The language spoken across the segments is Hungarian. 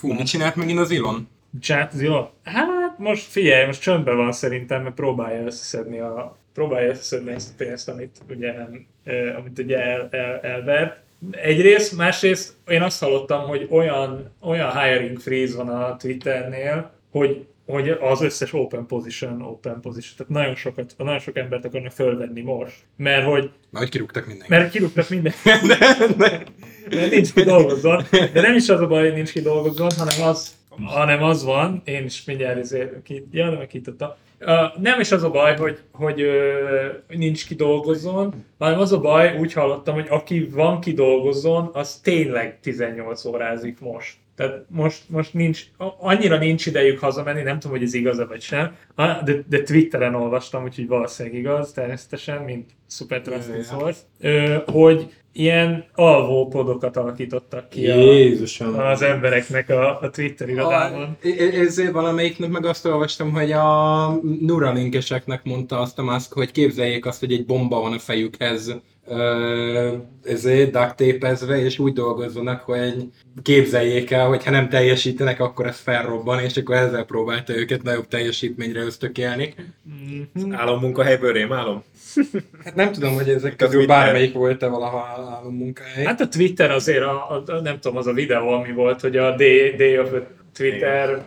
Fú, mit csinált megint az Elon? Csinált az Elon? Hát most figyelj, most csöndben van szerintem, mert próbálja összeszedni a próbálja összeszedni ezt a pénzt, amit ugye, nem, amit ugye el, el, elvert. Egyrészt, másrészt én azt hallottam, hogy olyan, olyan hiring freeze van a Twitternél, hogy hogy az összes open position, open position, tehát nagyon sokat, nagyon sok embert akarnak fölvenni most, mert hogy... Mert hogy kirúgtak mindenkit. Mert kirúgtak minden. mert nincs ki dolgozzon. De nem is az a baj, hogy nincs ki dolgozzon, hanem az, hanem az van, én is mindjárt ezért, ki, ja, nem kitadta. Uh, nem is az a baj, hogy, hogy uh, nincs ki dolgozzon, hanem az a baj, úgy hallottam, hogy aki van ki dolgozzon, az tényleg 18 órázik most. Tehát most, most nincs, annyira nincs idejük hazamenni, nem tudom, hogy ez igaz-e vagy sem, de, de Twitteren olvastam, úgyhogy valószínűleg igaz, természetesen, mint Super Trusted Source, hogy ilyen alvópodokat alakítottak ki a, az embereknek a, a Twitter irodában. Ezért valamelyiknek meg azt olvastam, hogy a Neuralinkeseknek mondta azt a Musk, hogy képzeljék azt, hogy egy bomba van a fejükhez ezért duct és úgy dolgozzanak, hogy képzeljék el, hogy ha nem teljesítenek, akkor ez felrobban, és akkor ezzel próbálta őket nagyobb teljesítményre ösztökélni. Mm-hmm. Álommunkahelyből rémálom? Hát nem tudom, hogy ezek közül bármelyik volt-e valaha álommunkahely. Hát a Twitter azért, a, a, nem tudom, az a videó, ami volt, hogy a Day, Day of a Twitter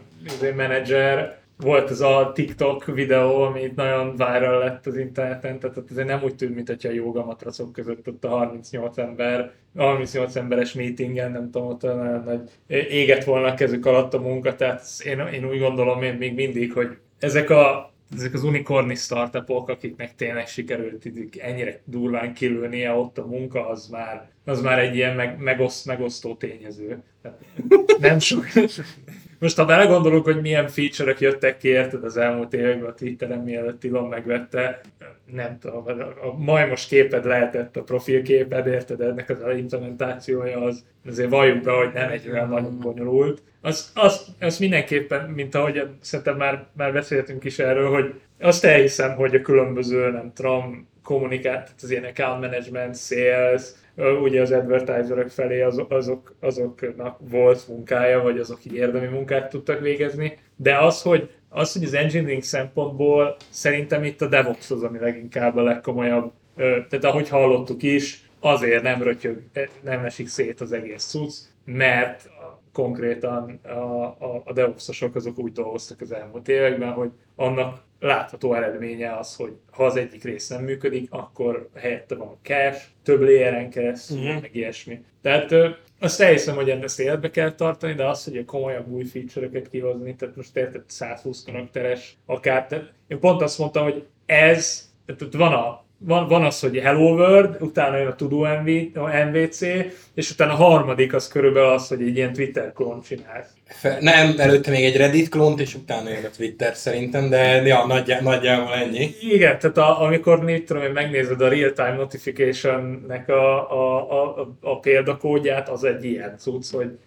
menedzser volt ez a TikTok videó, ami nagyon viral lett az interneten, tehát azért nem úgy tűnt, mint hogyha a joga matracok között ott a 38 ember, 38 emberes meetingen, nem tudom, ott nagyon nagy éget volna a kezük alatt a munka, tehát én, én úgy gondolom én még mindig, hogy ezek a ezek az unikorni startupok, akiknek tényleg sikerült ennyire durván kilőnie ott a munka, az már, az már egy ilyen meg, megoszt, megosztó tényező. Nem sok, most ha belegondolunk, hogy milyen feature-ök jöttek ki, érted az elmúlt években a Twitteren, mielőtt Elon megvette, nem tudom, a majmos képed lehetett a profilképed, érted, ennek az implementációja az, azért valljuk be, hogy nem egy olyan nagyon bonyolult. Az, az, az mindenképpen, mint ahogy szerintem már, már beszéltünk is erről, hogy azt elhiszem, hogy a különböző, nem tudom, kommunikált, az ilyen account management, sales, ugye az advertiserek felé az, azok, azoknak volt munkája, vagy azok így érdemi munkát tudtak végezni, de az, hogy az, hogy az engineering szempontból szerintem itt a DevOps az, ami leginkább a legkomolyabb, tehát ahogy hallottuk is, azért nem rötyög, nem esik szét az egész cucc, mert konkrétan a, a, a DevOps-osok azok úgy dolgoztak az elmúlt években, hogy annak látható eredménye az, hogy ha az egyik rész nem működik, akkor helyette van a cache, több layeren keresztül, uh-huh. meg ilyesmi. Tehát azt elhiszem, hogy ezt életbe kell tartani, de az, hogy a komolyabb új feature-öket kihozni, tehát most érted 120 karakteres, akár, tehát én pont azt mondtam, hogy ez, tehát van a van, van az, hogy Hello World, utána jön a Todo MV, a MVC, és utána a harmadik az körülbelül az, hogy egy ilyen Twitter klón csinálsz. Nem, előtte még egy Reddit klónt, és utána jön a Twitter szerintem, de ja, nagyjá, nagyjából ennyi. Igen, tehát a, amikor mit tudom, hogy megnézed a real-time notification-nek a, a, a, a példakódját, az egy ilyen cucc, hogy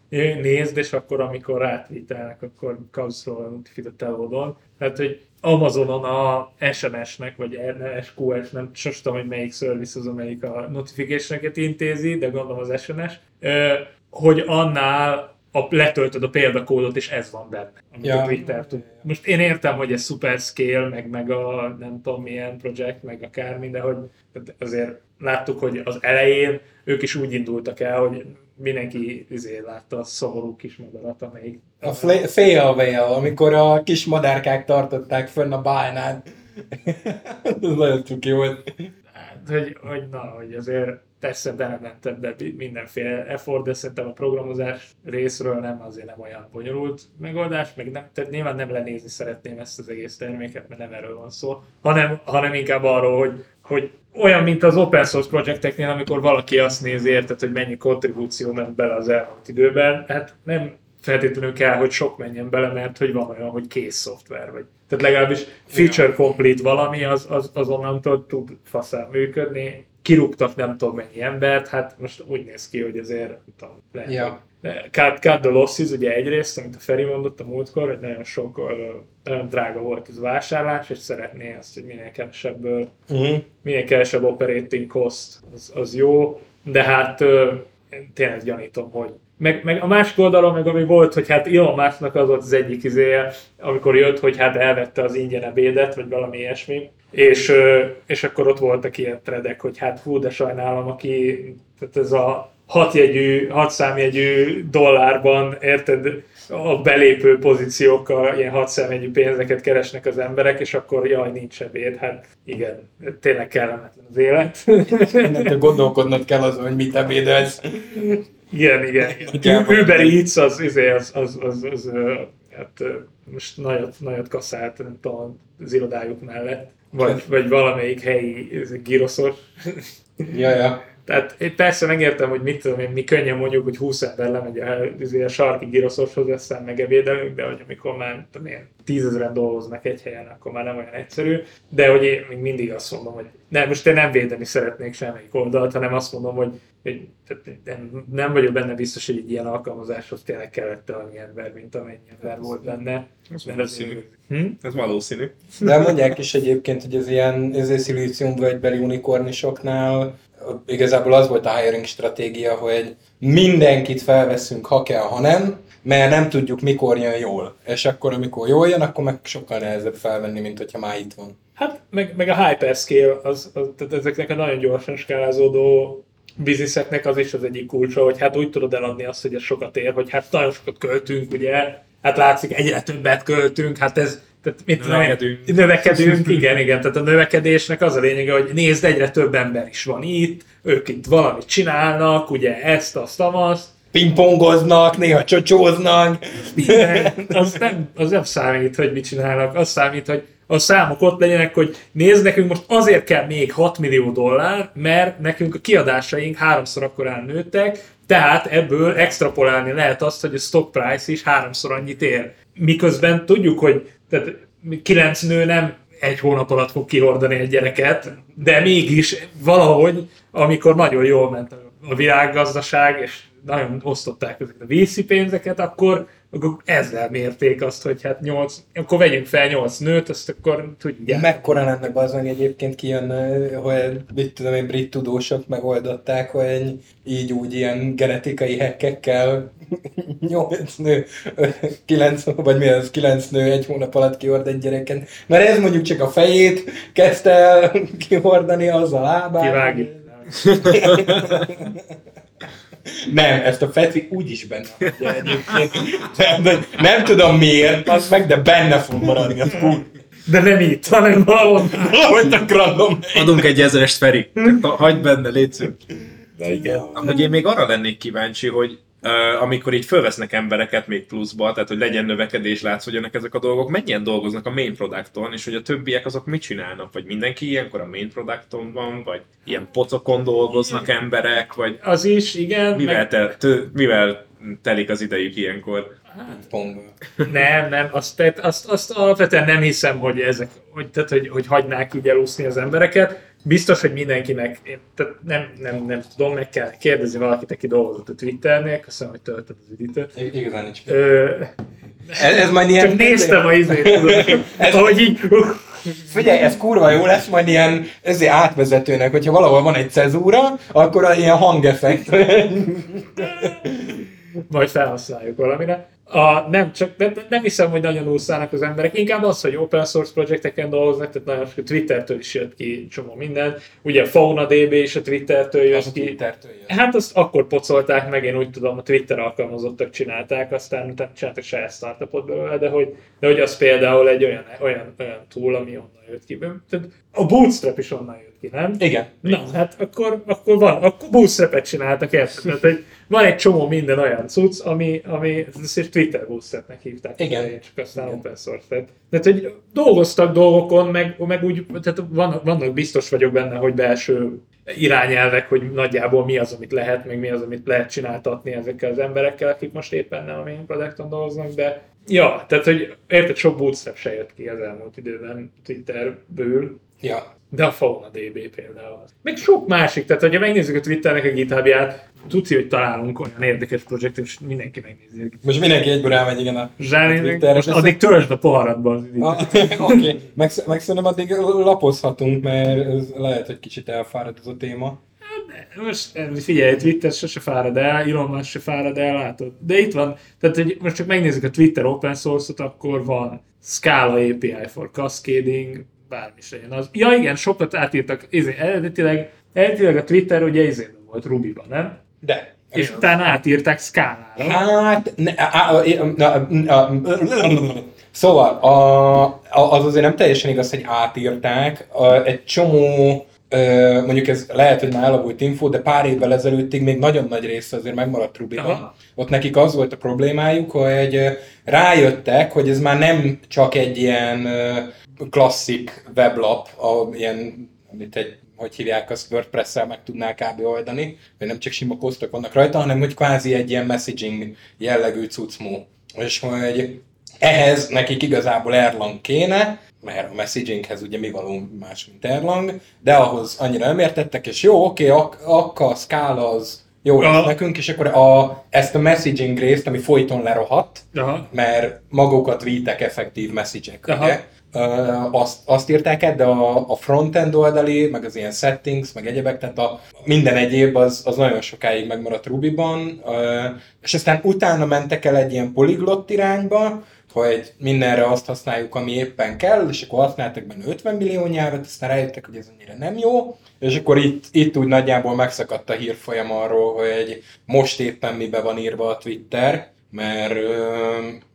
nézd, és akkor amikor rátvitelnek, akkor kapsz róla a notifikációdon. Tehát, hogy Amazonon a SMS-nek, vagy SQS, nem sosem tudom, hogy melyik service az, amelyik a notification intézi, de gondolom az SMS, hogy annál a, letöltöd a példakódot, és ez van benne, amit ja. a Twitter tud. Most én értem, hogy ez super scale, meg, meg a nem tudom milyen projekt, meg akármi, de hogy azért láttuk, hogy az elején ők is úgy indultak el, hogy mindenki izé látta a szomorú kis madarat, amelyik... A fail amikor a kis madárkák tartották fönn a bálnán. Ez nagyon cuki volt. Hát, hogy, hogy na, hogy azért persze belementem be mindenféle effort, de szerintem a programozás részről nem azért nem olyan bonyolult megoldás, meg nem, tehát nyilván nem lenézni szeretném ezt az egész terméket, mert nem erről van szó, hanem, hanem inkább arról, hogy, hogy olyan, mint az open source projekteknél, amikor valaki azt nézi, érted, hogy mennyi kontribúció ment bele az elmúlt időben, hát nem feltétlenül kell, hogy sok menjen bele, mert hogy van olyan, hogy kész szoftver, vagy tehát legalábbis feature complete valami, az, az, az onnantól tud faszán működni, kirúgtak nem tudom mennyi embert, hát most úgy néz ki, hogy azért nem tudom, lehet, ja. Cut, cut the losses, ugye egyrészt, amit a Feri mondott a múltkor, hogy nagyon sok, nagyon drága volt ez a vásárlás, és szeretné azt, hogy minél kevesebből, uh-huh. minél kevesebb operating cost, az, az jó, de hát én tényleg gyanítom, hogy meg, meg a másik oldalon meg ami volt, hogy hát Elon Musknak az volt az egyik izéje, amikor jött, hogy hát elvette az ingyen ebédet, vagy valami ilyesmi, és, és akkor ott voltak ilyen tredek, hogy hát hú, de sajnálom, aki, tehát ez a hatjegyű, hatszámjegyű dollárban, érted, a belépő pozíciókkal ilyen hatszámjegyű pénzeket keresnek az emberek, és akkor jaj, nincs ebéd. Hát igen, tényleg kellemetlen az élet. Neked gondolkodnod kell azon, hogy mit ebédelsz. Igen, igen. Kell Uber. Eats az, izé, az, az, az, az, hát most nagyot, nagyot kasszált, nem tudom, az irodájuk mellett. Vagy, vagy valamelyik helyi giroszos. Ja, ja. Tehát én persze megértem, hogy mit tudom én, mi könnyen mondjuk, hogy 20 ember lemegy a, izé, a sarki giroszoshoz, aztán megebédelünk, de hogy amikor már tudom én, tízezeren dolgoznak egy helyen, akkor már nem olyan egyszerű. De hogy én még mindig azt mondom, hogy nem, most én nem védeni szeretnék semmelyik oldalt, hanem azt mondom, hogy, hogy nem, vagyok benne biztos, hogy egy ilyen alkalmazáshoz tényleg kellett annyi ember, mint amennyi ember volt benne. Ez Mert valószínű. Hm? Ez valószínű. De mondják is egyébként, hogy az ilyen ezért szilíciumvölgybeli unikornisoknál igazából az volt a hiring stratégia, hogy mindenkit felveszünk, ha kell, ha nem, mert nem tudjuk, mikor jön jól. És akkor, amikor jól jön, akkor meg sokkal nehezebb felvenni, mint hogyha már itt van. Hát, meg, meg a hyperscale, az, az, tehát ezeknek a nagyon gyorsan skálázódó bizniszeknek az is az egyik kulcsa, hogy hát úgy tudod eladni azt, hogy ez sokat ér, hogy hát nagyon sokat költünk, ugye, hát látszik, egyre többet költünk, hát ez, tehát mit tudom én, Növekedünk. növekedünk, igen, igen, tehát a növekedésnek az a lényege, hogy nézd, egyre több ember is van itt, ők itt valamit csinálnak, ugye ezt, azt, azt, Pingpongoznak, néha csocsóznak. minden, az nem, az nem számít, hogy mit csinálnak, az számít, hogy a számok ott legyenek, hogy nézd, nekünk most azért kell még 6 millió dollár, mert nekünk a kiadásaink háromszor akkorán nőttek, tehát ebből extrapolálni lehet azt, hogy a stock price is háromszor annyit ér. Miközben tudjuk, hogy tehát kilenc nő nem egy hónap alatt fog kihordani egy gyereket, de mégis valahogy, amikor nagyon jól ment a világgazdaság, és nagyon osztották ezeket a VC pénzeket, akkor, akkor ezzel mérték azt, hogy hát 8, akkor vegyünk fel 8 nőt, azt akkor tudják. Mekkora lenne az meg egyébként kijönne, hogy mit tudom én, brit tudósok megoldották, hogy így úgy ilyen genetikai hekkekkel 8 nő, 9, vagy mi az, 9 nő egy hónap alatt kihord egy gyereket. Mert ez mondjuk csak a fejét kezdte el kihordani, az a lábát. Kivágjuk. Nem, ezt a Feci úgyis benne hagyja egyébként. Nem, nem tudom miért, az meg, de benne fog maradni a kút. De nem itt, hanem valahol. Hogy a random. Adunk egy ezerest Feri. Ha- Hagyd benne, légy De igen. Amúgy én még arra lennék kíváncsi, hogy amikor így fölvesznek embereket még pluszba, tehát hogy legyen növekedés, látsz, hogy jönnek ezek a dolgok, mennyien dolgoznak a main producton, és hogy a többiek azok mit csinálnak, vagy mindenki ilyenkor a main producton van, vagy ilyen pocokon dolgoznak emberek, vagy Az is, igen. mivel, Meg, te, tő, mivel telik az idejük ilyenkor. Pongol. nem, nem, azt, tehát azt, azt alapvetően nem hiszem, hogy ezek, hogy, tehát, hogy, hogy hagynák így elúszni az embereket. Biztos, hogy mindenkinek, én, tehát nem, nem, nem tudom, meg kell kérdezni valakit, aki dolgozott a Twitternél, köszönöm, hogy töltöd az üdítőt. Igazán nincs. Ö, Ez, ez majd ilyen... csak néztem a izét, tudod, ahogy így, Figyelj, ez kurva jó lesz majd ilyen ezért átvezetőnek, hogyha valahol van egy cezúra, akkor ilyen hangeffekt. majd felhasználjuk valamire. A, nem, csak nem, nem hiszem, hogy nagyon úszállnak az emberek, inkább az, hogy open source projekteken dolgoznak, tehát nagyon sok Twittertől is jött ki csomó minden. Ugye a FaunaDB is a Twittertől jött Az ki. Twittertől jön. Hát azt akkor pocolták meg, én úgy tudom, a Twitter alkalmazottak csinálták, aztán utána csináltak saját startupot belőle, de hogy, de hogy az például egy olyan, olyan, olyan túl, ami onnan jött ki. Tehát a Bootstrap is onnan jött ki, nem? Igen. Na, hát akkor, akkor van, akkor bootstrapet csináltak érted? Tehát, hogy van egy csomó minden olyan cucc, ami, ami ezt is Twitter bootstrapnek hívták. Igen. elején, Csak aztán open source. Tehát, tehát, hogy dolgoztak dolgokon, meg, meg úgy, tehát vannak, vannak, biztos vagyok benne, hogy belső irányelvek, hogy nagyjából mi az, amit lehet, meg mi az, amit lehet csináltatni ezekkel az emberekkel, akik most éppen nem a main producton dolgoznak, de ja, tehát, hogy érted, sok bootstrap se jött ki az elmúlt időben Twitterből, Ja. De a Fauna DB például. Meg sok másik, tehát hogyha megnézzük a Twitternek a githubját, tudsz, hogy találunk olyan érdekes projektet, és mindenki megnézi. Most mindenki egyből rámegy, igen a Zsáni, Twitterre. most addig törzsd a poharadba Oké, okay. meg, meg szerintem addig lapozhatunk, mert ez lehet, hogy kicsit elfárad ez a téma. most eh, figyelj, Twitter sose fárad el, Elon Musk se fárad el, látod. De itt van, tehát hogy most csak megnézzük a Twitter open source-ot, akkor van Scala API for cascading, bármi se jön. Az, ja igen, sokat átírtak, izé, eredetileg, eredetileg a Twitter ugye izében volt Ruby-ban, nem? De. És utána átírták Scala-ra. Hát, ne, á, á, na, na, szóval, a, a, az azért nem teljesen igaz, hogy átírták. A, egy csomó, mondjuk ez lehet, hogy már elavult info, de pár évvel ezelőttig még nagyon nagy része azért megmaradt Ruby-ban. Aha. Ott nekik az volt a problémájuk, hogy rájöttek, hogy ez már nem csak egy ilyen klasszik weblap, a, ilyen, amit egy hogy hívják, azt WordPress-szel meg tudná kb. oldani, vagy nem csak sima posztok vannak rajta, hanem hogy kvázi egy ilyen messaging jellegű cucmó. És hogy ehhez nekik igazából Erlang kéne, mert a messaginghez ugye mi való más, mint Erlang, de ahhoz annyira nem értettek, és jó, oké, ak- akka, Scala az jó lesz Aha. nekünk, és akkor a, ezt a messaging részt, ami folyton lerohadt, Aha. mert maguk a tweetek effektív message-ek, Aha. ugye? Azt, azt írták át, de a, a frontend oldali, meg az ilyen settings, meg egyebek, tehát a, minden egyéb az, az nagyon sokáig megmaradt Ruby-ban, és aztán utána mentek el egy ilyen poliglott irányba, hogy mindenre azt használjuk, ami éppen kell, és akkor használtak benne 50 millió nyelvet, aztán rájöttek, hogy ez annyira nem jó, és akkor itt, itt úgy nagyjából megszakadt a hírfolyam arról, hogy most éppen mibe van írva a Twitter, mert,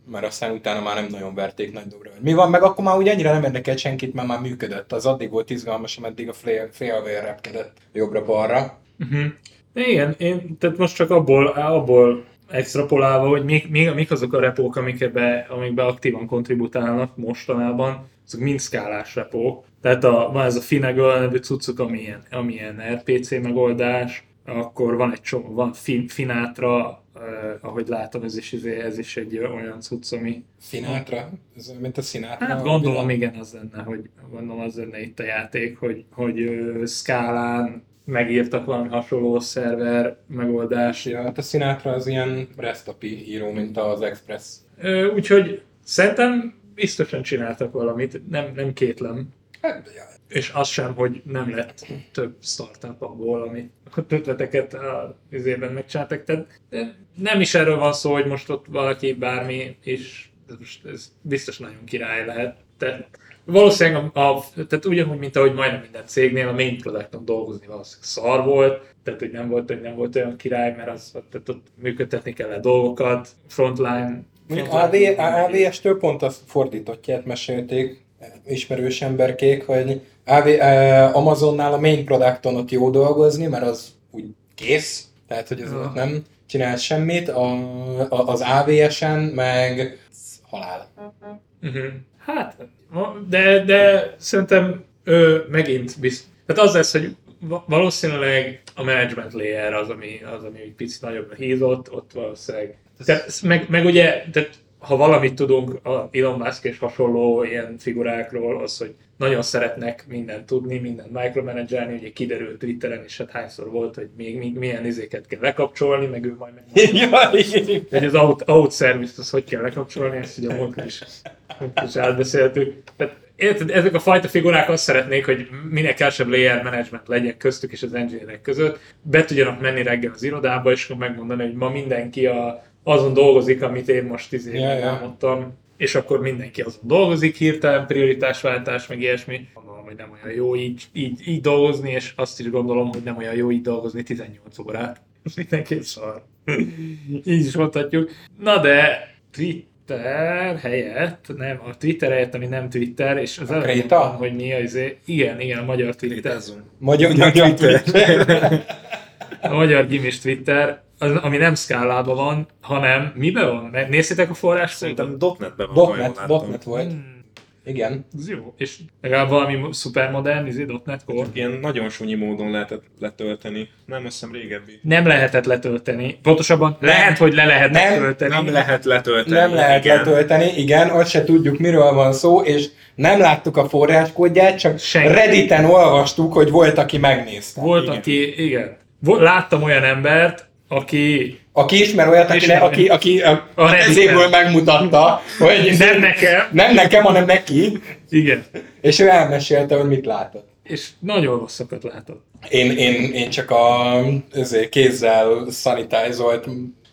mert aztán utána már nem nagyon verték nagy dobra, mi van, meg akkor már úgy annyira nem érdekelt senkit, mert már működött. Az addig volt izgalmas, ameddig a failware repkedett jobbra-balra. Uh-huh. Igen, én, tehát most csak abból, abból extrapolálva, hogy mik, mik, mik azok a repók, amikbe, amikbe aktívan kontributálnak mostanában, azok mind szkálás repók. Tehát a, van ez a Finagle nevű cuccuk, ami ilyen, ami ilyen RPC megoldás, akkor van egy csomó, van fin, Finatra, eh, ahogy látom, ez is, izé- ez is egy olyan cucc, ami... Sinatra? Ez mint a Sinatra? Hát gondolom, igen, az lenne, hogy gondolom az lenne itt a játék, hogy, hogy ö, skálán megírtak valami hasonló szerver megoldás. Ja, hát a Sinatra az ilyen REST API író, mint az Express. Ö, Úgyhogy szerintem biztosan csináltak valamit, nem, nem kétlem. Hát. És az sem, hogy nem lett több startup abból, amit a ötleteket a üzében megcsináltak. Tehát de nem is erről van szó, hogy most ott valaki bármi, és ez, most, ez biztos nagyon király lehet. Tehát valószínűleg a, a, tehát ugyanúgy, mint ahogy majdnem minden cégnél, a main producton dolgozni valószínűleg szar volt, tehát hogy nem volt, hogy nem volt olyan király, mert az, tehát ott működtetni kellett dolgokat, frontline, Mondjuk AV, AVS-től pont azt fordítottját mesélték ismerős emberkék, hogy Amazonnál a main producton ott jó dolgozni, mert az úgy kész, tehát hogy az Ja. ott nem csinál semmit, a, a, az AVS-en meg halál. Uh-huh. Hát, de, de szerintem ő megint bizt... Tehát az lesz, hogy va- valószínűleg a management layer az, ami, az, ami egy picit nagyobb hízott, ott valószínűleg. Tehát, meg, meg ugye, tehát ha valamit tudunk a Elon Musk és hasonló ilyen figurákról, az, hogy nagyon szeretnek mindent tudni, mindent micromanagelni, ugye kiderült Twitteren is, hát hányszor volt, hogy még, még milyen izéket kell lekapcsolni, meg ő majd megmondja. Hogy az out, out service az hogy kell lekapcsolni, ezt ugye múltkor is, is átbeszéltük. Tehát, érted, ezek a fajta figurák azt szeretnék, hogy minél kevesebb layer management legyen köztük és az engineerek között. Be tudjanak menni reggel az irodába, és akkor megmondani, hogy ma mindenki a, azon dolgozik, amit én most izé ja. elmondtam. És akkor mindenki azon dolgozik, hirtelen prioritásváltás, meg ilyesmi. Gondolom, hogy nem olyan jó így, így, így dolgozni, és azt is gondolom, hogy nem olyan jó így dolgozni 18 órát. Ez mindenképp szar. így is mondhatjuk. Na de Twitter helyett, nem, a Twitter helyett, ami nem Twitter, és az mondtam, hogy mi az, igen, igen, a magyar Twitter. Magyar, magyar Twitter. A magyar gimis Twitter, az, ami nem szkálában van, hanem miben van? Néztétek a forrás Szerintem .NET-ben van, láttam. botnet volt. Hmm, Igen. ez jó. És legalább valami szupermodern, izé, .NET Core. Ilyen nagyon sunyi módon lehetett letölteni. Nem, azt hiszem régebbi. Nem lehetett letölteni. Pontosabban lehet, hogy le lehet Nem, tölteni. Nem lehet letölteni. Nem lehet igen. letölteni, igen, azt se tudjuk, miről van szó, és nem láttuk a forráskódját, csak Senki. Redditen olvastuk, hogy volt, aki megnézte. Volt, Igen. aki, igen. Láttam olyan embert, aki Aki ismer olyat, aki, Ismer. aki, aki a, A Redditen. kezéből megmutatta, hogy nem nekem, nem nekem, hanem neki, igen. és ő elmesélte, hogy mit látott. És nagyon rosszakat látott. Én, én, én csak a ezért kézzel szanitázolt,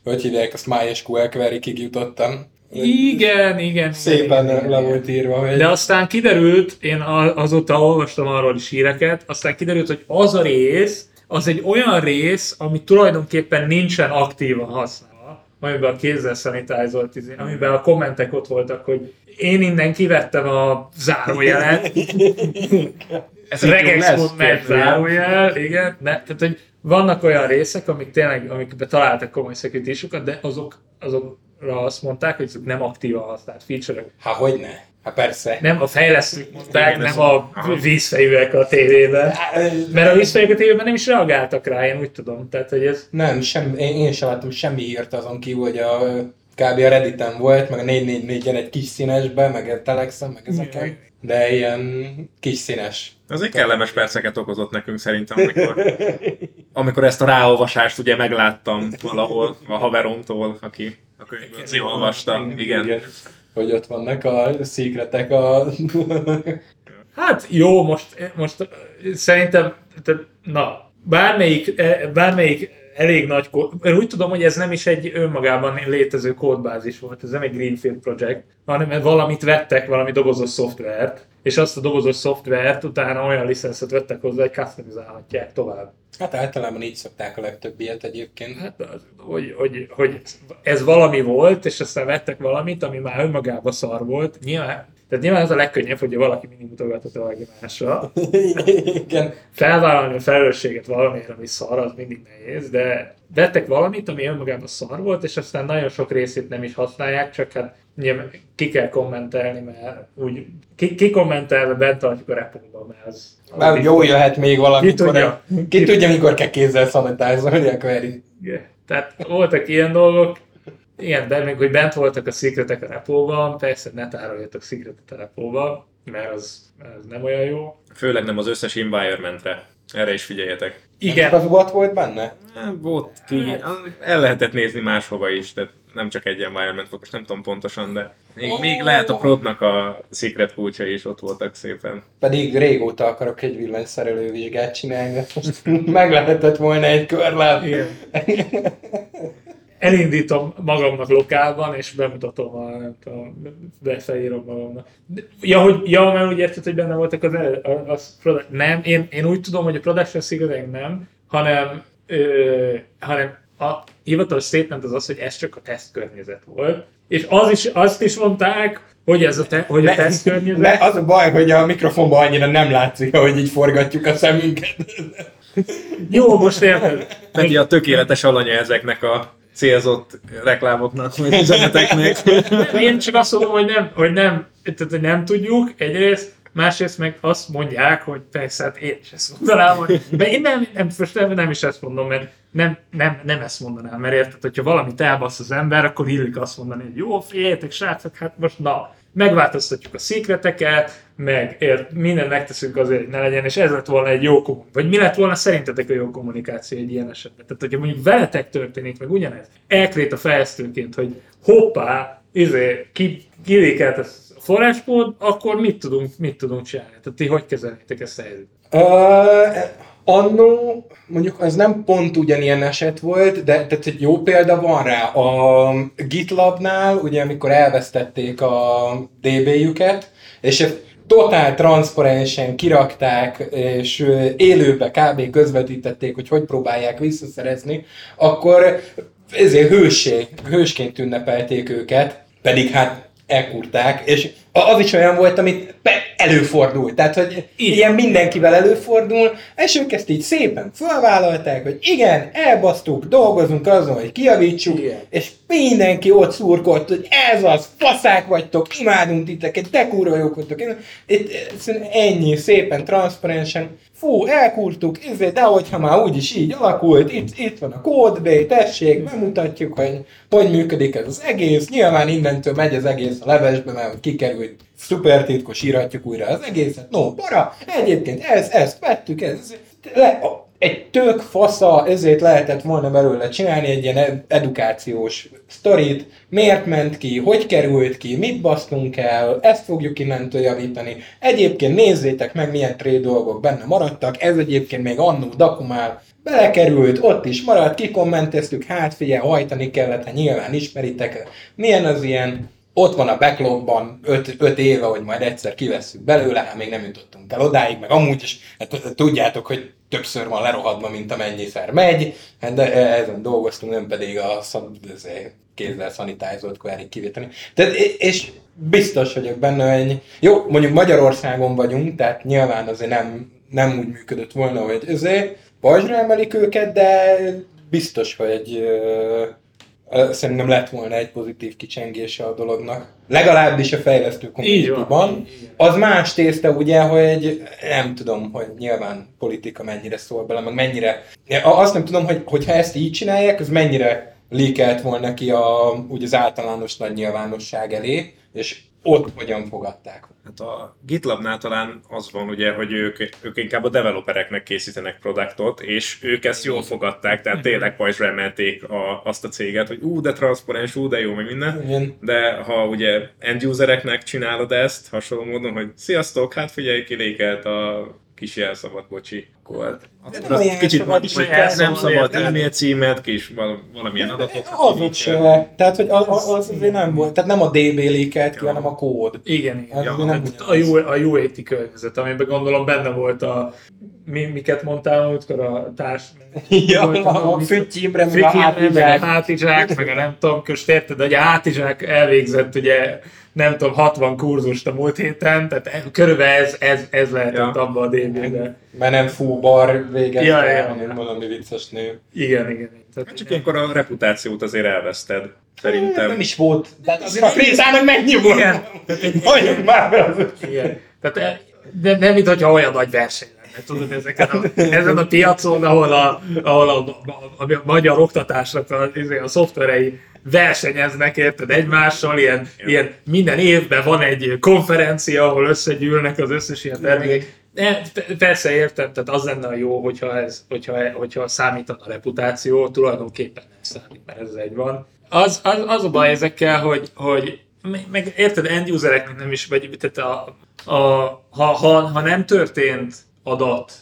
hogy hívják, azt MySQL query jutottam. Igen, igen. Szépen igen, le volt írva, hogy... De aztán kiderült, én azóta olvastam arról is híreket, aztán kiderült, hogy az a rész, az egy olyan rész, ami tulajdonképpen nincsen aktívan használva, amiben a kézzel szanitázolt, izé, amiben a kommentek ott voltak, hogy én innen kivettem a zárójelet, Ez regex.net zárójel, igen, ne, tehát hogy vannak olyan részek, amik tényleg, amikben találtak komoly issue de azok, azokra azt mondták, hogy ezek nem aktívan használt feature-ök. Há, hogyne? Hát persze. Nem a fejlesztők mondták, Igen, nem a vízfejűek a tévében. Mert a vízfejűek a tévében nem is reagáltak rá, én úgy tudom. Tehát, hogy ez... Nem, sem, én, én sem láttam semmi hírt azon kívül, hogy a kb. a Redditen volt, meg a 444-en egy kis színesben, meg a Telexen, meg ezeken. De ilyen kis színes. Az egy kellemes perceket okozott nekünk szerintem, amikor, amikor ezt a ráolvasást ugye megláttam valahol a haveromtól, aki a könyvből olvasta. Igen. Hogy ott vannak a szíkretek a... Hát jó, most, most szerintem, tehát, na, bármelyik, eh, bármelyik elég nagy kód, én úgy tudom, hogy ez nem is egy önmagában létező kódbázis volt, ez nem egy Greenfield project, hanem valamit vettek, valami dobozos szoftvert, és azt a dobozos szoftvert utána olyan licenszet vettek hozzá, hogy customizálhatják tovább. Hát általában így szokták a legtöbb ilyet egyébként. Hát, az, hogy, hogy, hogy ez valami volt, és aztán vettek valamit, ami már önmagában szar volt. Nyilván, tehát nyilván az a legkönnyebb, hogy valaki mindig mutogatott valaki másra. Igen. Felvállalni a felelősséget valamiért, ami szar, az mindig nehéz, de vettek valamit, ami önmagában szar volt, és aztán nagyon sok részét nem is használják, csak hát nyilván ki kell kommentelni, mert úgy ki, ki kommentelve bent tartjuk a repóban, mert az, az Már jó jöhet még valami. Ki tudja? Ki tudja, mikor kell kézzel szanitázolni a query. Tehát voltak ilyen dolgok, igen, de még hogy bent voltak a szikretek a repóban, persze ne tároljatok szikretet a repóban, mert az, az nem olyan jó. Főleg nem az összes environmentre. Erre is figyeljetek. Igen, Az volt volt benne? Hát, Volt ki, el lehetett nézni máshova is, tehát nem csak egy environment volt, most nem tudom pontosan, de még, még lehet a prodnak a secret kulcsa is ott voltak szépen. Pedig régóta akarok egy villanyszerelő vizsgát csinálni, most meg lehetett volna egy körlel. Elindítom magamnak lokálban, és bemutatom a, nem tudom, befelírom magamnak. De- Ja, hogy, ja, mert úgy érted, hogy benne voltak az, el- a, az nem, én, én úgy tudom, hogy a production secret nem, hanem, ö, hanem a hivatalos statement az az, hogy ez csak a teszt környezet volt. És az is, azt is mondták, hogy ez a, te, hogy a teszt környezet. De az a baj, hogy a mikrofonban annyira nem látszik, hogy így forgatjuk a szemünket. Jó, most érted. Pedig a tökéletes alanya ezeknek a célzott reklámoknak, vagy üzeneteknek. Én csak azt mondom, hogy nem, hogy nem, tehát, hogy nem tudjuk egyrészt, másrészt meg azt mondják, hogy persze, hát én is ezt mondanám, hogy, de én nem, nem, most nem, nem is ezt mondom, mert nem, nem, nem ezt mondanám, mert érted, hogyha valamit elbasz az ember, akkor illik azt mondani, hogy jó, figyeljetek, srácok, hát most na, megváltoztatjuk a szikreteket, meg ért, mindent megteszünk azért, hogy ne legyen, és ez lett volna egy jó kommunikáció. Vagy mi lett volna szerintetek a jó kommunikáció egy ilyen esetben? Tehát, hogyha mondjuk veletek történik, meg ugyanez, elkrét a fejlesztőként, hogy hoppá, izé, ki, kilékelt a forráskód, akkor mit tudunk, mit tudunk csinálni? Tehát ti hogy kezelnétek ezt a helyzetet? Uh, annó, mondjuk az nem pont ugyanilyen eset volt, de tehát egy jó példa van rá. A GitLabnál, ugye amikor elvesztették a DB-jüket, és totál transzparensen kirakták, és élőbe kb. közvetítették, hogy hogy próbálják visszaszerezni, akkor ezért hőség, hősként ünnepelték őket, pedig hát elkurták, és az is olyan volt, amit előfordult. Tehát, hogy Igen. ilyen mindenkivel előfordul, és ők ezt így szépen felvállalták, hogy igen, elbasztuk, dolgozunk azon, hogy kiavítsuk, Igen. és mindenki ott szurkolt, hogy ez az, faszák vagytok, imádunk titeket, de kurva jók vagytok. Itt egyszerűen ennyi, szépen, transzparensen, fú, elkurtuk, ezért, de hogyha már úgyis így alakult, itt, itt van a kódbé, tessék, bemutatjuk, hogy hogy működik ez az egész. Nyilván innentől megy az egész a levesbe, mert kikerült, szuper titkos, íratjuk újra az egészet. No, para, egyébként ez, ezt vettük, ez, le, a, egy tök fasza, ezért lehetett volna belőle csinálni egy ilyen ed- edukációs sztorit, miért ment ki, hogy került ki, mit basztunk el, ezt fogjuk innentől javítani. Egyébként nézzétek meg, milyen trade dolgok benne maradtak, ez egyébként még annó Dakumál belekerült, ott is maradt, kikommenteztük, hát figyelj, hajtani kellett, hát nyilván ismeritek, milyen az ilyen, ott van a backlogban 5 éve, hogy majd egyszer kivesszük belőle, hát még nem jutottunk el odáig, meg amúgy is hát, tudjátok, hogy többször van lerohadva, mint amennyiszer megy, hát de ezen dolgoztunk, nem pedig a kézzel szanitájzott query kivéteni. Tehát, és biztos vagyok benne, hogy jó, mondjuk Magyarországon vagyunk, tehát nyilván azért nem, nem úgy működött volna, hogy ezért pajzsra emelik őket, de biztos, hogy ö, szerintem lett volna egy pozitív kicsengése a dolognak. Legalábbis a fejlesztő community Az más tészta ugye, hogy nem tudom, hogy nyilván politika mennyire szól bele, meg mennyire... Azt nem tudom, hogy hogyha ezt így csinálják, az mennyire líkelt volna ki a, úgy az általános nagy nyilvánosság elé, és ott hogyan fogadták. Hát a GitLabnál talán az van ugye, hogy ők, ők inkább a developereknek készítenek produktot, és ők ezt jól fogadták, tehát tényleg pajzsra emelték a, azt a céget, hogy ú, de transzparens, ú, de jó, meg minden. Igen. De ha ugye end usereknek csinálod ezt, hasonló módon, hogy sziasztok, hát figyelj, kilékelt a kis jelszabad, bocsi, akkor De akkor nem azt kicsit szabad, hogy hogy nem szabad e-mail címet, kis val- valamilyen adatot. Azok se. Tehát, hogy az, az azért nem volt. Tehát nem a DB lékelt ki, hanem a kód. Igen, igen. Az Ja, nem hát a. U, a U80 környezet, amiben gondolom benne volt a... Mi, miket mondtál múltkor a társ... Ja, Volt a Füttyimre, meg a Fütyimre, meg a hátizsák. meg a nem tudom, közt érted, hogy a hátizsák elvégzett ugye nem tudom, 60 kurzust a múlt héten, tehát e- körülbelül ez, ez, ez lehetett Ja. abba a DB-be. Mert nem fúbar végezte, Ja, ja, hanem valami vicces nő. Igen, igen. Tehát, Csak ilyenkor a reputációt azért elveszted, szerintem. Nem is volt. De hát azért a pénzának mennyi volt? Igen. Hagyjuk már be az Igen. Tehát, e- de nem, mint hogyha olyan nagy verseny lenne, tudod, ezeken a, ezen a piacon, ahol a, ahol a, a, a, a magyar oktatásnak a, izé, a szoftverei versenyeznek, érted, egymással, ilyen, ilyen minden évben van egy konferencia, ahol összegyűlnek az összes ilyen termékek. Pe- persze értem, tehát az lenne a jó, hogyha, ez, hogyha, hogyha számítana a reputáció, tulajdonképpen nem számít, mert ez egy van. Az, az, az a baj ezekkel, hogy, hogy meg, érted, end usereknek nem is, vagy tehát a, a, ha, ha, ha nem történt adat,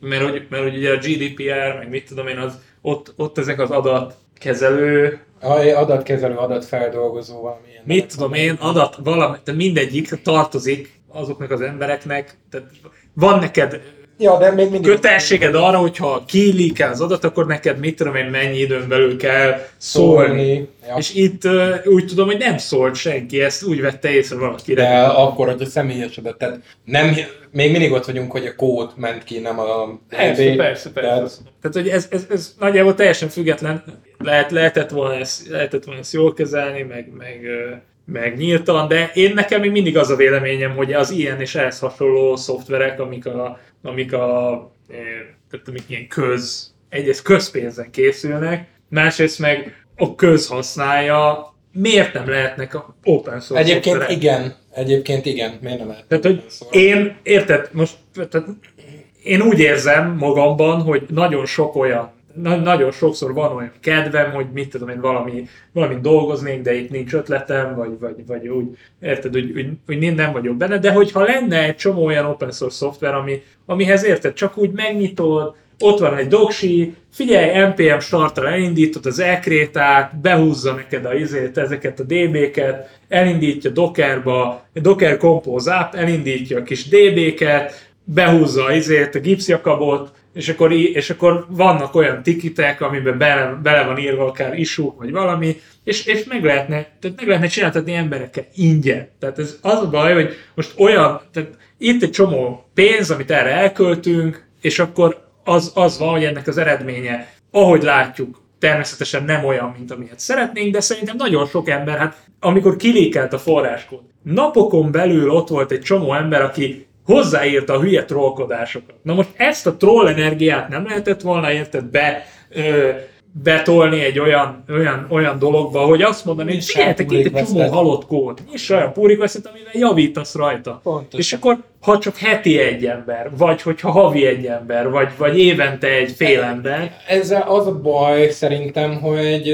mert hogy, mert hogy ugye a GDPR, meg mit tudom én, az, ott, ott ezek az adatkezelő, Aj, adatkezelő, adatfeldolgozó valamilyen. mit tudom én, adat, valami, tehát mindegyik tartozik azoknak az embereknek, tehát van neked Ja, de még mindig... kötelességed arra, hogyha kiillik az adat, akkor neked mit tudom én, mennyi időn belül kell szólni. Szólni. Ja. És itt úgy tudom, hogy nem szólt senki, ezt úgy vette észre valakire. De akkor, hogy a személyes adat, tehát nem, még mindig ott vagyunk, hogy a kód ment ki, nem a Persze, DB, persze, persze. tehát- Tehát, hogy ez, ez, ez nagyjából teljesen független, lehet, lehetett, volna ezt, lehetett volna ezt jól kezelni, meg, meg, meg nyíltalan, de én nekem még mindig az a véleményem, hogy az ilyen és ehhez hasonló szoftverek, amik a, amik a eh, tehát amik ilyen köz, egyrészt közpénzen készülnek, másrészt meg a köz használja, miért nem lehetnek a open source Egyébként szoftverek? igen, egyébként igen, miért nem lehet? Tehát, hogy én, érted, most, tehát én úgy érzem magamban, hogy nagyon sok olyan, na, nagyon sokszor van olyan kedvem, hogy mit tudom én, valami, valami dolgoznék, de itt nincs ötletem, vagy, vagy, vagy úgy, érted, hogy, hogy, hogy nem vagyok benne, de hogyha lenne egy csomó olyan open source szoftver, ami, amihez érted, csak úgy megnyitod, ott van egy dogsi, figyelj, NPM startra elindítod az ekrétát, behúzza neked a izét, ezeket a DB-ket, elindítja Dockerba, Docker Compose app, elindítja a kis DB-ket, behúzza a izét, a gipszjakabot, és akkor, és akkor vannak olyan tikitek, amiben bele, bele van írva akár issue, vagy valami, és, és meg lehetne, tehát meg lehetne csináltatni emberekkel ingyen. Tehát ez az a baj, hogy most olyan, tehát itt egy csomó pénz, amit erre elköltünk, és akkor az, az van, hogy ennek az eredménye, ahogy látjuk, természetesen nem olyan, mint amilyet szeretnénk, de szerintem nagyon sok ember, hát amikor kilékelt a forráskód, napokon belül ott volt egy csomó ember, aki hozzáírta a hülye trollkodásokat. Na most ezt a troll energiát nem lehetett volna érted be ö, betolni egy olyan, olyan, olyan dologba, hogy azt mondani, hogy figyeljetek, itt egy csomó halott kód, nyiss olyan requestet, amivel javítasz rajta. Pontosan. És akkor, ha csak heti egy ember, vagy hogyha havi egy ember, vagy, vagy évente egy fél ember, Ezzel az a baj szerintem, hogy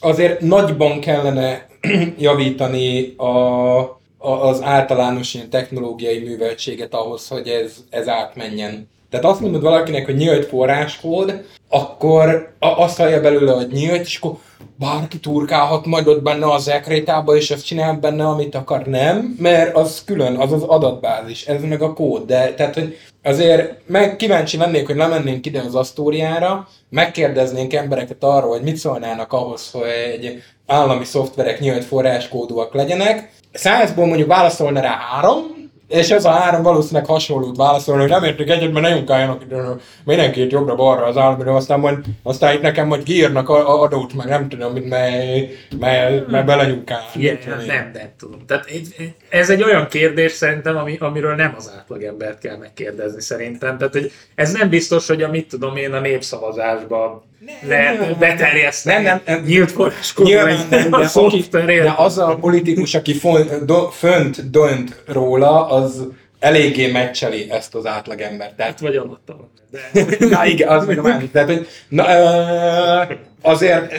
azért nagyban kellene javítani a, az általános ilyen technológiai műveltséget ahhoz, hogy ez, ez átmenjen. Tehát azt mondod valakinek, hogy nyílt forráskód, akkor azt hallja belőle, hogy nyílt, és akkor bárki turkálhat majd ott benne az ekrétába, és azt csinál benne, amit akar. Nem, mert az külön, az az adatbázis, ez meg a kód. De tehát, hogy azért meg kíváncsi lennék, hogy lemennénk ide az Asztóriára, megkérdeznénk embereket arról, hogy mit szólnának ahhoz, hogy állami szoftverek nyílt forráskódúak legyenek. Százból mondjuk válaszolna rá három, és ez a három valószínűleg hasonlót válaszolni, hogy nem értik egyet, mert ne junkáljanak mindenkit jobbra-balra az államra, aztán majd, aztán itt nekem majd kiírnak adót, meg nem tudom, mit, mely, mely, mely belenyunkál. Igen, nem, nem tudom. Tehát ez egy olyan kérdés szerintem, ami, amiről nem az átlagembert kell megkérdezni szerintem. Tehát hogy ez nem biztos, hogy a mit tudom én a népszavazásban nem. beterjeszteni. Nem, nem, nem. Nyílt forráskód, Nyilván nem, de, aki, de az a politikus, aki fon, do, fönt dönt róla, az eléggé meccseli ezt az átlagembert. Tehát vagy alattal. De Na igen, az meg a. Tehát, hogy, na, azért ö,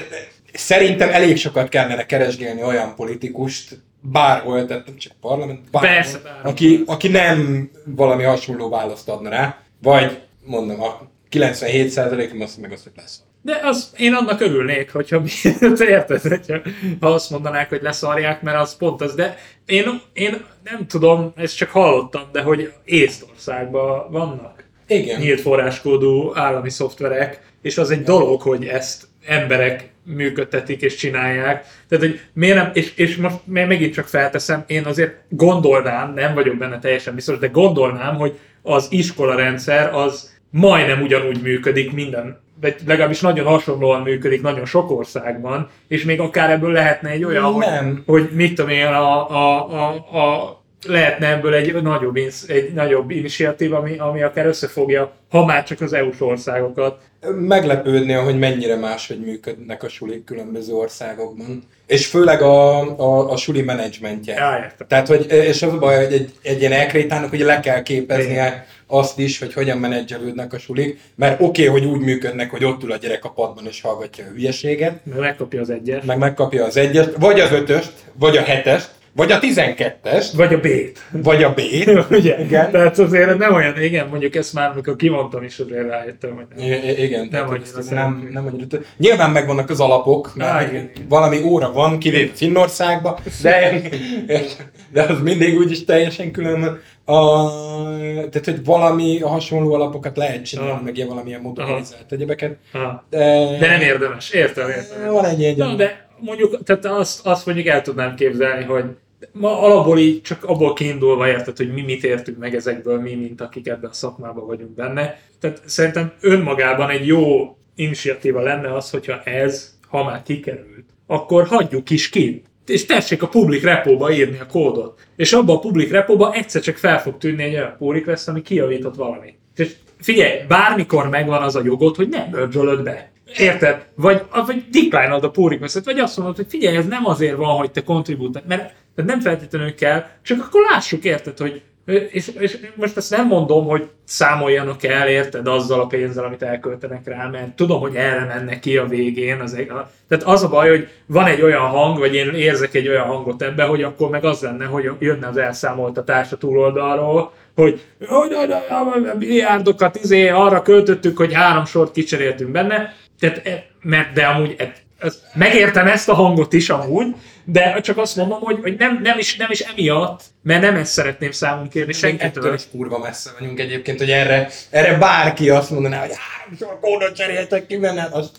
szerintem elég sokat kellene keresgélni olyan politikust, bárhol, tehát nem csak a parlament, bárhol, Persze, bárhol. aki, aki nem valami hasonló választ adna rá, vagy mondom, a 97%-om azt meg azt, hogy lesz. De az, én annak örülnék, hogyha érted, hogyha, ha azt mondanák, hogy leszarják, mert az pont az, de én, én nem tudom, ezt csak hallottam, de hogy Észtországban vannak Igen. nyílt forráskódú állami szoftverek, és az egy dolog, hogy ezt emberek működtetik és csinálják. Tehát, hogy miért nem, és, és most megint csak felteszem, én azért gondolnám, nem vagyok benne teljesen biztos, de gondolnám, hogy az iskola rendszer az majdnem ugyanúgy működik minden, vagy legalábbis nagyon hasonlóan működik nagyon sok országban, és még akár ebből lehetne egy olyan, Nem. hogy, hogy mit tudom én, a, a, a, a lehetne ebből egy nagyobb, egy nagyobb initiatív, ami, ami akár összefogja, ha már csak az EU-s országokat. meglepődni, hogy mennyire máshogy működnek a sulik különböző országokban. És főleg a, a, a suli menedzsmentje. Ja, értem. Tehát, hogy, és az a baj, hogy egy, egy ilyen elkrétának ugye le kell képeznie azt is, hogy hogyan menedzselődnek a sulik, mert oké, okay, hogy úgy működnek, hogy ott ül a gyerek a padban és hallgatja a hülyeséget, Mert megkapja az egyes. meg megkapja az egyest, vagy az ötöst, vagy a hetest, vagy a tizenkettest, Vagy a B-t. vagy a B-t. Ugye? Igen. Tehát azért nem olyan, igen, mondjuk ezt már, amikor kimondtam is, azért rájöttem, hogy nem. I- igen, ezt- ezt szeretjük. nem, nem annyira. Nyilván megvannak az alapok, Á, mert igen, igen. valami óra van, kivéve Finnországban, de, de az mindig úgyis teljesen külön. A, tehát, hogy valami hasonló alapokat lehet csinálni, Aha. meg ilyen valamilyen modularizált egyebeket. Ha. De, De nem érdemes, értem, értem. Van egy egy. De mondjuk, tehát azt, azt mondjuk el tudnám képzelni, hogy ma alapból így csak abból kiindulva érted, hogy mi mit értünk meg ezekből, mi, mint akik ebben a szakmában vagyunk benne. Tehát szerintem önmagában egy jó initiatíva lenne az, hogyha ez, ha már kikerült, akkor hagyjuk is ki. És tessék a public repóba írni a kódot. És abba a public repóba egyszer csak fel fog tűnni egy olyan pull request, ami kijavított valamit. És figyelj, bármikor megvan az a jogod, hogy nem merge be. Érted? Vagy, vagy decline a requestet, vagy azt mondod, hogy figyelj, ez nem azért van, hogy te contribute mert tehát nem feltétlenül kell, csak akkor lássuk, érted, hogy és, és most ezt nem mondom, hogy számoljanak el, érted, azzal a pénzzel, amit elköltenek rá, mert tudom, hogy erre menne ki a végén. Az, a, tehát az a baj, hogy van egy olyan hang, vagy én érzek egy olyan hangot ebbe, hogy akkor meg az lenne, hogy jönne az elszámoltatás a túloldalról, hogy milliárdokat izé, arra költöttük, hogy három sort kicseréltünk benne, tehát, e- mert de amúgy e- megértem ezt a hangot is amúgy, de csak azt mondom, hogy, hogy nem, nem, is, nem is emiatt, mert nem ezt szeretném számunk kérni Ettől senkitől. is kurva messze vagyunk egyébként, hogy erre, erre bárki azt mondaná, hogy háromszor kódot cseréltek ki benne, azt,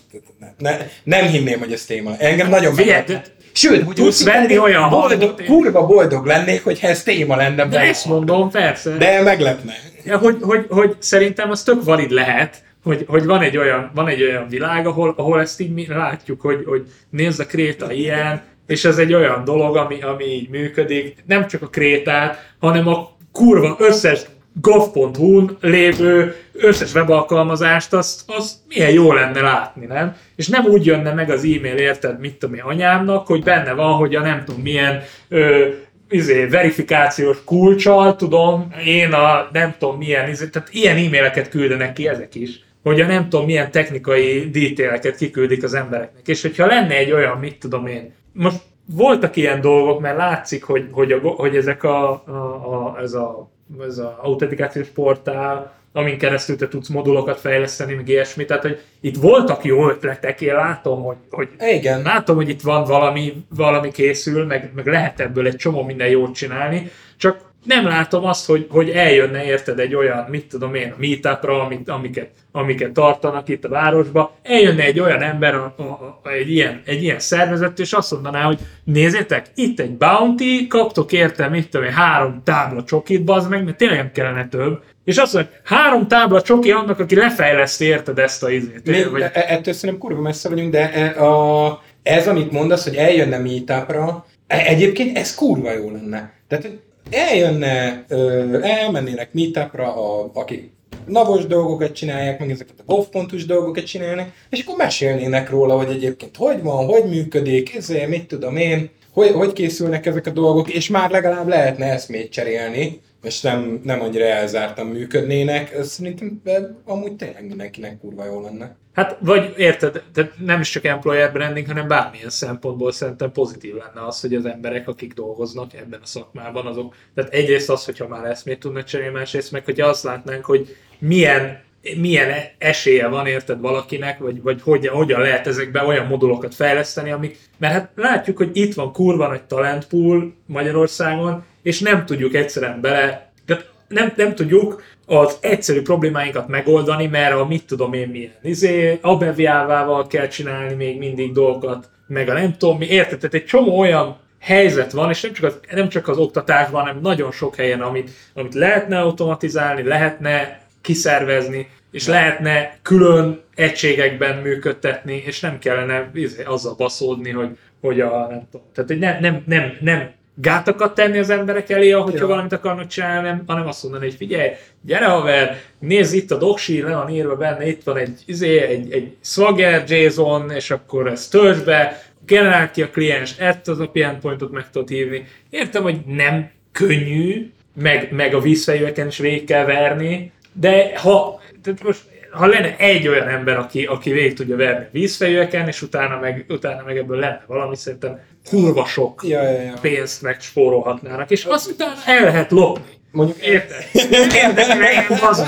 ne, nem hinném, hogy ez téma. Engem nagyon meglepett. Sőt, hogy tudsz venni olyan boldog, kurva boldog lennék, hogyha ez téma lenne. De ezt mondom, persze. De meglepne. Ja, hogy, hogy, hogy szerintem az tök valid lehet, hogy, hogy van, egy olyan, van egy olyan világ, ahol, ahol ezt így mi látjuk, hogy, hogy nézd a kréta ilyen, és ez egy olyan dolog, ami, ami így működik, nem csak a krétát, hanem a kurva összes gov.hu-n lévő összes webalkalmazást, azt, azt milyen jó lenne látni, nem? És nem úgy jönne meg az e-mail, érted, mit tudom én anyámnak, hogy benne van, hogy a nem tudom milyen ö, izé, verifikációs kulcsal, tudom, én a nem tudom milyen, izé, tehát ilyen e-maileket küldenek ki ezek is hogy a nem tudom milyen technikai detaileket kiküldik az embereknek. És hogyha lenne egy olyan, mit tudom én, most voltak ilyen dolgok, mert látszik, hogy, hogy, a, hogy ezek a, a, a, ez a, ez a autentikációs portál, amin keresztül te tudsz modulokat fejleszteni, meg ilyesmi. Tehát, hogy itt voltak jó ötletek, én látom, hogy, hogy Igen. látom, hogy itt van valami, valami készül, meg, meg lehet ebből egy csomó minden jót csinálni, csak nem látom azt, hogy, hogy eljönne érted egy olyan, mit tudom én, meetupra, amit, amiket, amiket tartanak itt a városba, eljönne egy olyan ember, a, a, a, egy, ilyen, egy ilyen szervezet, és azt mondaná, hogy nézzétek, itt egy bounty, kaptok érte, mit tudom én, három tábla csokit, bazd meg, mert tényleg nem kellene több, és azt mondja, három tábla csoki annak, aki lefejleszti, érted ezt a izét. Mi, vagy, e- ettől szerintem kurva messze vagyunk, de e- a, ez, amit mondasz, hogy eljönne meetupra, e- egyébként ez kurva jó lenne. Tehát, eljönne, ö, elmennének meetupra, a, akik navos dolgokat csinálják, meg ezeket a gov.hu-s dolgokat csinálnak, és akkor mesélnének róla, hogy egyébként hogy van, hogy működik, ezért mit tudom én, hogy, hogy készülnek ezek a dolgok, és már legalább lehetne eszmét cserélni, és nem, nem annyira elzártan működnének, szerintem amúgy tényleg mindenkinek kurva jó lenne. Hát, vagy érted, tehát nem is csak employer branding, hanem bármilyen szempontból szerintem pozitív lenne az, hogy az emberek, akik dolgoznak ebben a szakmában, azok, tehát egyrészt az, hogyha már eszmét tudnak cserélni, másrészt meg, hogyha azt látnánk, hogy milyen milyen esélye van, érted valakinek, vagy, vagy hogyan, hogyan lehet ezekben olyan modulokat fejleszteni, amik, mert hát látjuk, hogy itt van kurva nagy talentpool Magyarországon, és nem tudjuk egyszerűen bele, tehát nem, nem tudjuk az egyszerű problémáinkat megoldani, mert a mit tudom én milyen, izé, abeviávával kell csinálni még mindig dolgokat, meg a nem tudom mi, érted? Tehát egy csomó olyan helyzet van, és nem csak az, nem csak az oktatásban, hanem nagyon sok helyen, amit, amit lehetne automatizálni, lehetne kiszervezni, és lehetne külön egységekben működtetni, és nem kellene izé, azzal baszódni, hogy, hogy a, nem tudom, tehát hogy nem, nem, nem, nem gátakat tenni az emberek elé, ahogyha Ja. valamit akarnak csinálni, nem, hanem azt mondani, hogy figyelj, gyere haver, nézd itt a doksi, le van írva benne, itt van egy, izé, egy, egy Swagger JSON, és akkor ezt töltsd be, generál ki a kliens, ezt az API endpointot meg tudod hívni. Értem, hogy nem könnyű, meg, meg a vízfejűeken is végig kell verni, de ha, tehát most, ha lenne egy olyan ember, aki, aki végig tudja verni vízfejűeken, és utána meg, utána meg ebből lenne valami, szerintem kurva sok Ja, ja, ja. pénzt megspórolhatnának, és azt utána el lehet lopni. Mondjuk Érted? Engem az.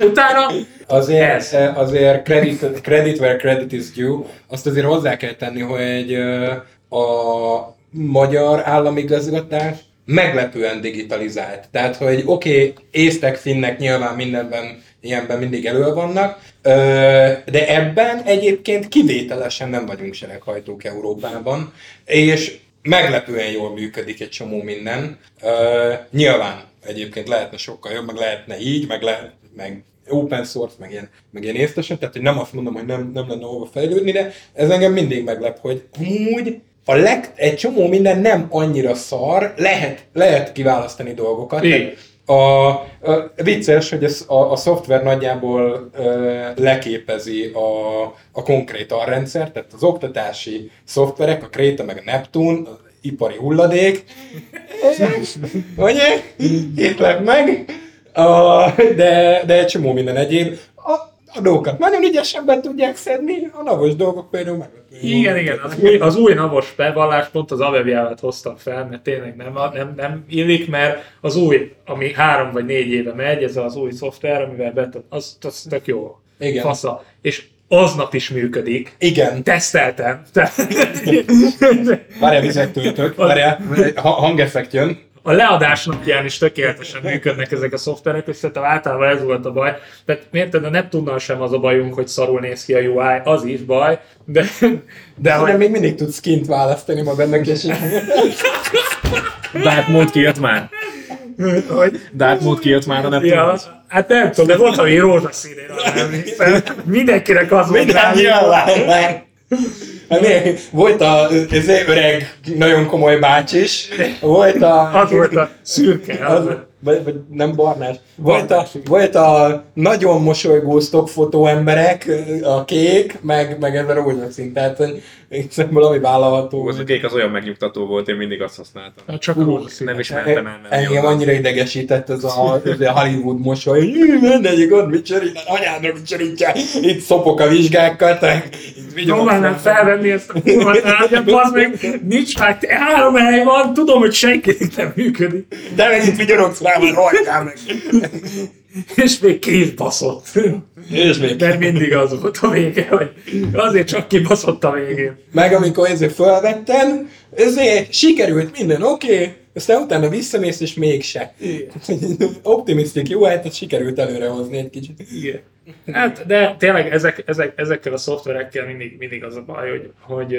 Utána Azért, Ez. azért credit, credit where credit is due, azt azért hozzá kell tenni, hogy ö, a magyar államigazgatás meglepően digitalizált. Tehát, hogy oké, okay, észtek, finnek nyilván mindenben ilyenben mindig elő vannak, de ebben egyébként kivételesen nem vagyunk sereghajtók Európában, és meglepően jól működik egy csomó minden. Nyilván egyébként lehetne sokkal jobb, meg lehetne így, meg lehet, meg open source, meg ilyen, meg ilyen észtesen, tehát hogy nem azt mondom, hogy nem, nem lenne hova fejlődni, de ez engem mindig meglep, hogy úgy a leg, egy csomó minden nem annyira szar, lehet, lehet kiválasztani dolgokat. Igen. A, a, vicces, hogy ez, a, a szoftver nagyjából ö, leképezi a, a konkrét arrendszer, tehát az oktatási szoftverek, a Kréta meg a Neptun, az ipari hulladék, ugye? Hitlek meg, a, de, de egy csomó minden egyéb. A, a dolgokat nagyon ügyesen be tudják szedni, a navos dolgok például meg. Igen, igen, az új, az új navos bevallás pont az Aveviálat hoztam fel, mert tényleg nem, nem, nem illik, mert az új, ami három vagy négy éve megy, ez az új szoftver, amivel betud, az, az tök jó. Igen. Fasza. És aznap is működik. Igen. Teszteltem. Te- Várjál, vizet töltök. Várjál, ha- hangeffekt jön. A leadás napján is tökéletesen működnek ezek a szoftverek, és szerintem általában ez volt a baj. Tehát miért a Neptunnal sem az a bajunk, hogy szarul néz ki a UI, az is baj, de, de De hogy, még mindig tudsz skint választani ma benne és Dark Mode kijött már. hogy Dark Mode kijött már a Ja, Neptun. hát nem tudom, de volt valami rózsaszínén. emlékszem. Mindenkinek az volt rá. nyilván. Mi- Volt a ez öreg, nagyon komoly bács is. Volt a... Az volt a szürke. Az, vagy, vagy nem barnás, volt a, volt a nagyon mosolygó stockfotó emberek, a kék, meg, meg ez a rózsaszín, tehát szerintem valami vállalható. Az a kék az olyan megnyugtató volt, én mindig azt használtam. Hát Csak rózsaszín. Nem ismertem el. nem Engem jól. annyira idegesített ez a, ez a Hollywood mosoly, hogy menjek ott, mit csinál, anyádra mit csinálja, itt szopok a vizsgákkal, te nem felvenni ezt a kurva tárgyat, bazd meg, nincs már, három hely van, tudom, hogy senkinek nem működik. de mennyit vigyorogsz rá, már rohadjál meg. És még két baszott. És még Mert mindig az volt a vége, hogy azért csak kibaszott a végén. Meg amikor ezért felvettem, ezért sikerült minden oké, okay, aztán utána visszamész, és mégse. Optimisztik, jó, hát sikerült előrehozni egy kicsit. Igen. Hát, de tényleg ezek, ezek, ezekkel a szoftverekkel mindig, mindig az a baj, hogy, hogy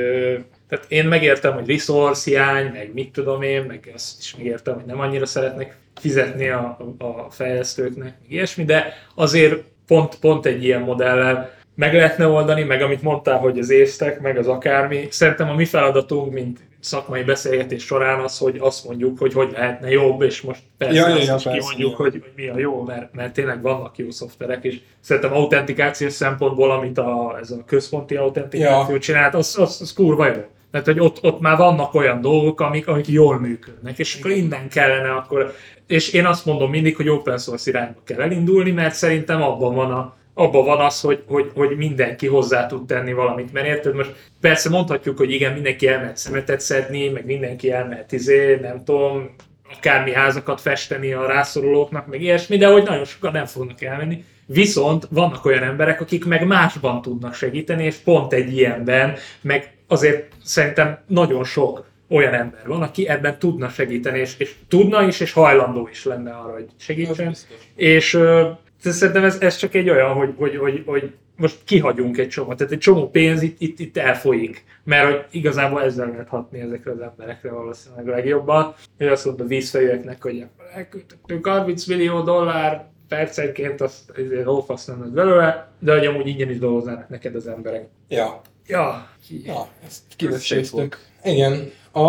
tehát én megértem, hogy resource hiány, meg mit tudom én, meg azt is megértem, hogy nem annyira szeretnek fizetni a, a, fejlesztőknek, meg ilyesmi, de azért pont, pont egy ilyen modellel meg lehetne oldani, meg amit mondtál, hogy az észtek, meg az akármi. Szerintem a mi feladatunk, mint szakmai beszélgetés során az, hogy azt mondjuk, hogy hogy lehetne jobb, és most persze Ja, azt ja, is persze, kimondjuk, ja. hogy, hogy mi a jó, mert, mert tényleg vannak jó szoftverek, és szerintem autentikációs szempontból, amit a, ez a központi autentikáció Ja. csinált, az, az, az kurva jó. Mert hogy ott, ott már vannak olyan dolgok, amik, amik jól működnek, és akkor innen kellene akkor, és én azt mondom mindig, hogy open source irányba kell elindulni, mert szerintem abban van a, abban van az, hogy, hogy, hogy mindenki hozzá tud tenni valamit. Mert érted, most persze mondhatjuk, hogy igen, mindenki elmehet szemetet szedni, meg mindenki elmehet izé, nem tudom, akármi házakat festeni a rászorulóknak, meg ilyesmi, de hogy nagyon sokan nem fognak elmenni. Viszont vannak olyan emberek, akik meg másban tudnak segíteni, és pont egy ilyenben, meg azért szerintem nagyon sok olyan ember van, aki ebben tudna segíteni, és, és tudna is, és hajlandó is lenne arra, hogy segítsen. És ö, szerintem ez, ez csak egy olyan, hogy, hogy, hogy, hogy most kihagyunk egy csomót, tehát egy csomó pénz itt, itt, itt elfolyik, mert hogy igazából ezzel lehet hatni ezekre az emberekre valószínűleg legjobban. Hogy azt mondta vízfejűeknek, hogy elküldtünk 30 millió dollár percenként, azt azért lófasz nem lesz belőle, de hogy amúgy ingyen is dolgoznának neked az emberek. Ja, Ja, ja ezt kiveséztük. Igen. A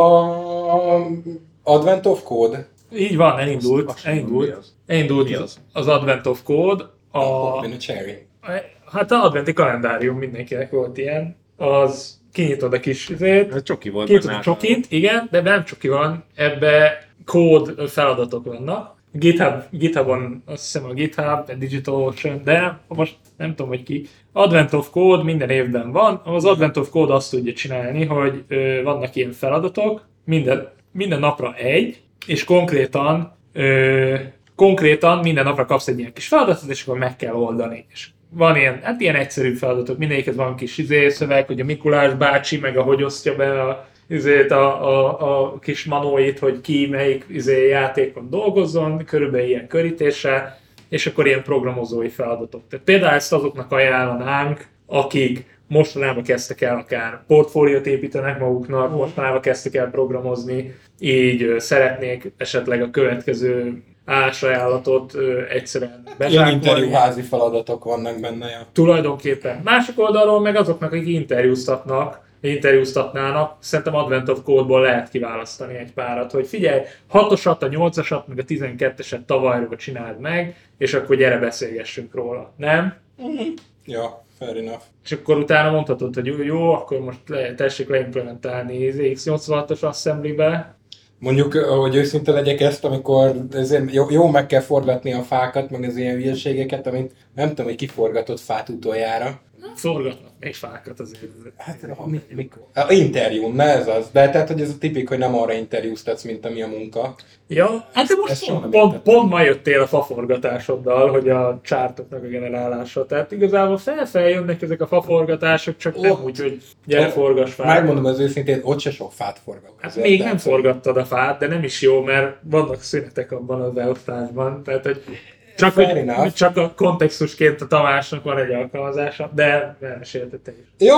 Advent of Code. így van, elindult, Azt- elindult, az. elindult Mi az, az? Advent of Code, a, Hoppin a Cherry. hát az adventi kalendárium mindenkinek volt ilyen, az kinyitod a kis izét, Ez csoki volt. kinyitod benne a csokit, igen, de nem csoki van, ebbe kód feladatok vannak. GitHub, GitHubon, azt hiszem a GitHub, a DigitalOcean, de most nem tudom, hogy ki. Advent of Code minden évben van. Az Advent of Code azt tudja csinálni, hogy ö, vannak ilyen feladatok, minden, minden napra egy, és konkrétan ö, konkrétan minden napra kapsz egy ilyen kis feladatot, és akkor meg kell oldani. És van ilyen, hát ilyen egyszerű feladatok, mindegyiket van kis izé, szöveg, hogy a Mikulás bácsi, meg ahogy osztja be a, izét, a, a, a kis manóit, hogy ki melyik izé, játékon dolgozzon, körülbelül ilyen körítéssel, és akkor ilyen programozói feladatok. Tehát például ezt azoknak ajánlanánk, akik mostanában kezdtek el akár portfóliót építenek maguknak, mostanában kezdtek el programozni, így szeretnék esetleg a következő állásajánlatot egyszerűen bezsákolni. interjúházi feladatok vannak benne. Ja. Tulajdonképpen. Másik oldalról meg azoknak, akik interjúztatnak, interjúztatnának, szerintem Advent of Code-ból lehet kiválasztani egy párat, hogy figyelj, 6-osat, a 8-asat, meg a 12-eset tavalyról csináld meg, és akkor gyere beszélgessünk róla. Nem? Ja, fair enough. És akkor utána mondhatod, hogy jó, jó akkor most le, tessék leimplementálni az X86-os assembly-be, Mondjuk, hogy őszinte legyek ezt, amikor ezért jó, jó meg kell forgatni a fákat, meg az ilyen hülyeségeket, amit nem tudom, hogy kiforgatott fát utoljára. Forgatnak még fákat azért. Hát, mi, mikor? A interjún, ne ez az. De tehát, hogy ez a tipik, hogy nem arra interjúztatsz, mint ami a munka. Ja, hát de most pont, nem pont, pont ma jöttél a faforgatásoddal, hogy a csártoknak a generálása. Tehát igazából felfel jönnek ezek a faforgatások, csak nem Ott- úgy, hogy gyere ott- forgass fát. Megmondom az őszintén, ott se sok fát forgat. Hát még nem forgattad a fát, de nem is jó, mert vannak szünetek abban az beosztásban. Tehát, hogy csak, hogy, csak a kontextusként a Tamásnak van egy alkalmazása, de elmesélte te is. Jó,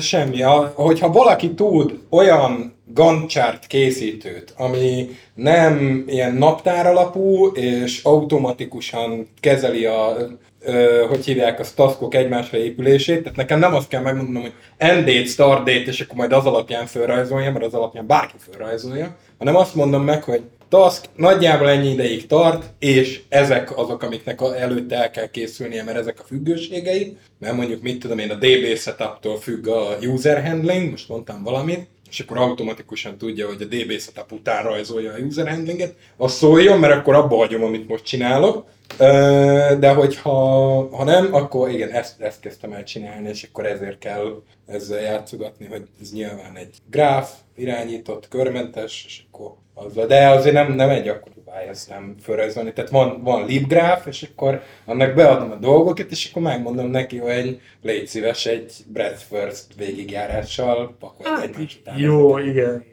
semmi. Ha, hogyha valaki tud olyan Gantt chart készítőt, ami nem ilyen naptár alapú, és automatikusan kezeli a, ö, hogy hívják a taskok egymásra épülését, tehát nekem nem azt kell megmondanom, hogy end date, start date, és akkor majd az alapján felrajzolja, mert az alapján bárki felrajzolja, hanem azt mondom meg, hogy task, nagyjából ennyi ideig tart, és ezek azok, amiknek előtte el kell készülnie, mert ezek a függőségei, mert mondjuk mit tudom én, a DB setuptól függ a user handling, most mondtam valamit, és akkor automatikusan tudja, hogy a DB setup után rajzolja a user handlinget, az szóljon, mert akkor abba hagyom, amit most csinálok, de hogyha ha nem, akkor igen, ezt, ezt kezdtem el csinálni, és akkor ezért kell ezzel játszogatni, hogy ez nyilván egy gráf, irányított, körmentes, és akkor azzal, de azért nem, nem egy akkor ezt nem fölrajzolni. Tehát van, van libgráf, és akkor annak beadom a dolgokat, és akkor megmondom neki, hogy légy szíves egy breadth first végigjárással pakolj Hát, egymás után. jó, igen.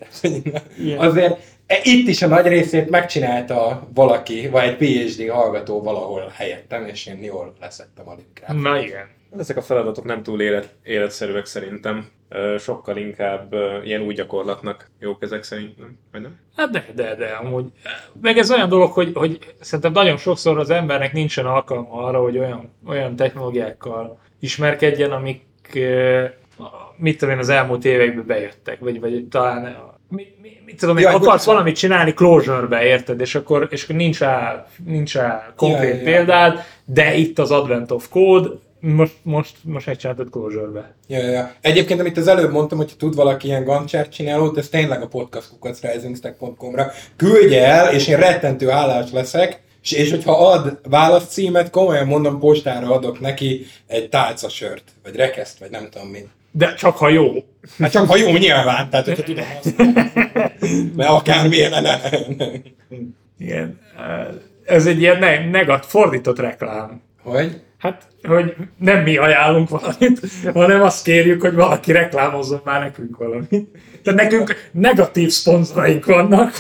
Igen. Azért itt is a nagy részét megcsinálta valaki, vagy egy PhD hallgató valahol helyettem, és én jól leszettem a libgráfot. Na igen. Ezek a feladatok nem túl élet, életszerűek szerintem. Sokkal inkább ilyen új gyakorlatnak jók ezek szerintem, vagy nem? Hát de, de, de, amúgy. Meg ez olyan dolog, hogy, hogy szerintem nagyon sokszor az embernek nincsen alkalma arra, hogy olyan, olyan technológiákkal ismerkedjen, amik mit tudom én, az elmúlt években bejöttek, vagy, vagy talán mit, mit, mit tudom Ja, akarsz bocsánat. valamit csinálni Clojure-be, érted? És akkor, és akkor nincs rá, nincs rá konkrét Ja, ja. példád, de itt az Advent of Code, most, most, most megcsináltad Clojure-be. Ja, ja, ja. Egyébként, amit az előbb mondtam, hogy tud valaki ilyen gancsert csinálót, ez tényleg a podcastkukacrisingstack.com-ra küldje el, és én rettentő állás leszek, és, és hogyha ad válaszcímet, komolyan mondom, postára adok neki egy tálcasört, vagy rekeszt, vagy nem tudom mit. De csak ha jó. Hát csak ha jó nyilván, tehát hogyha tudom használni. Mert akármilyen ne, ne, ne. Igen. Ez egy ilyen ne- negat, fordított reklám. Hogy? Hát, hogy nem mi ajánlunk valamit, hanem azt kérjük, hogy valaki reklámozzon már nekünk valamit. Tehát nekünk negatív szponzoraink vannak.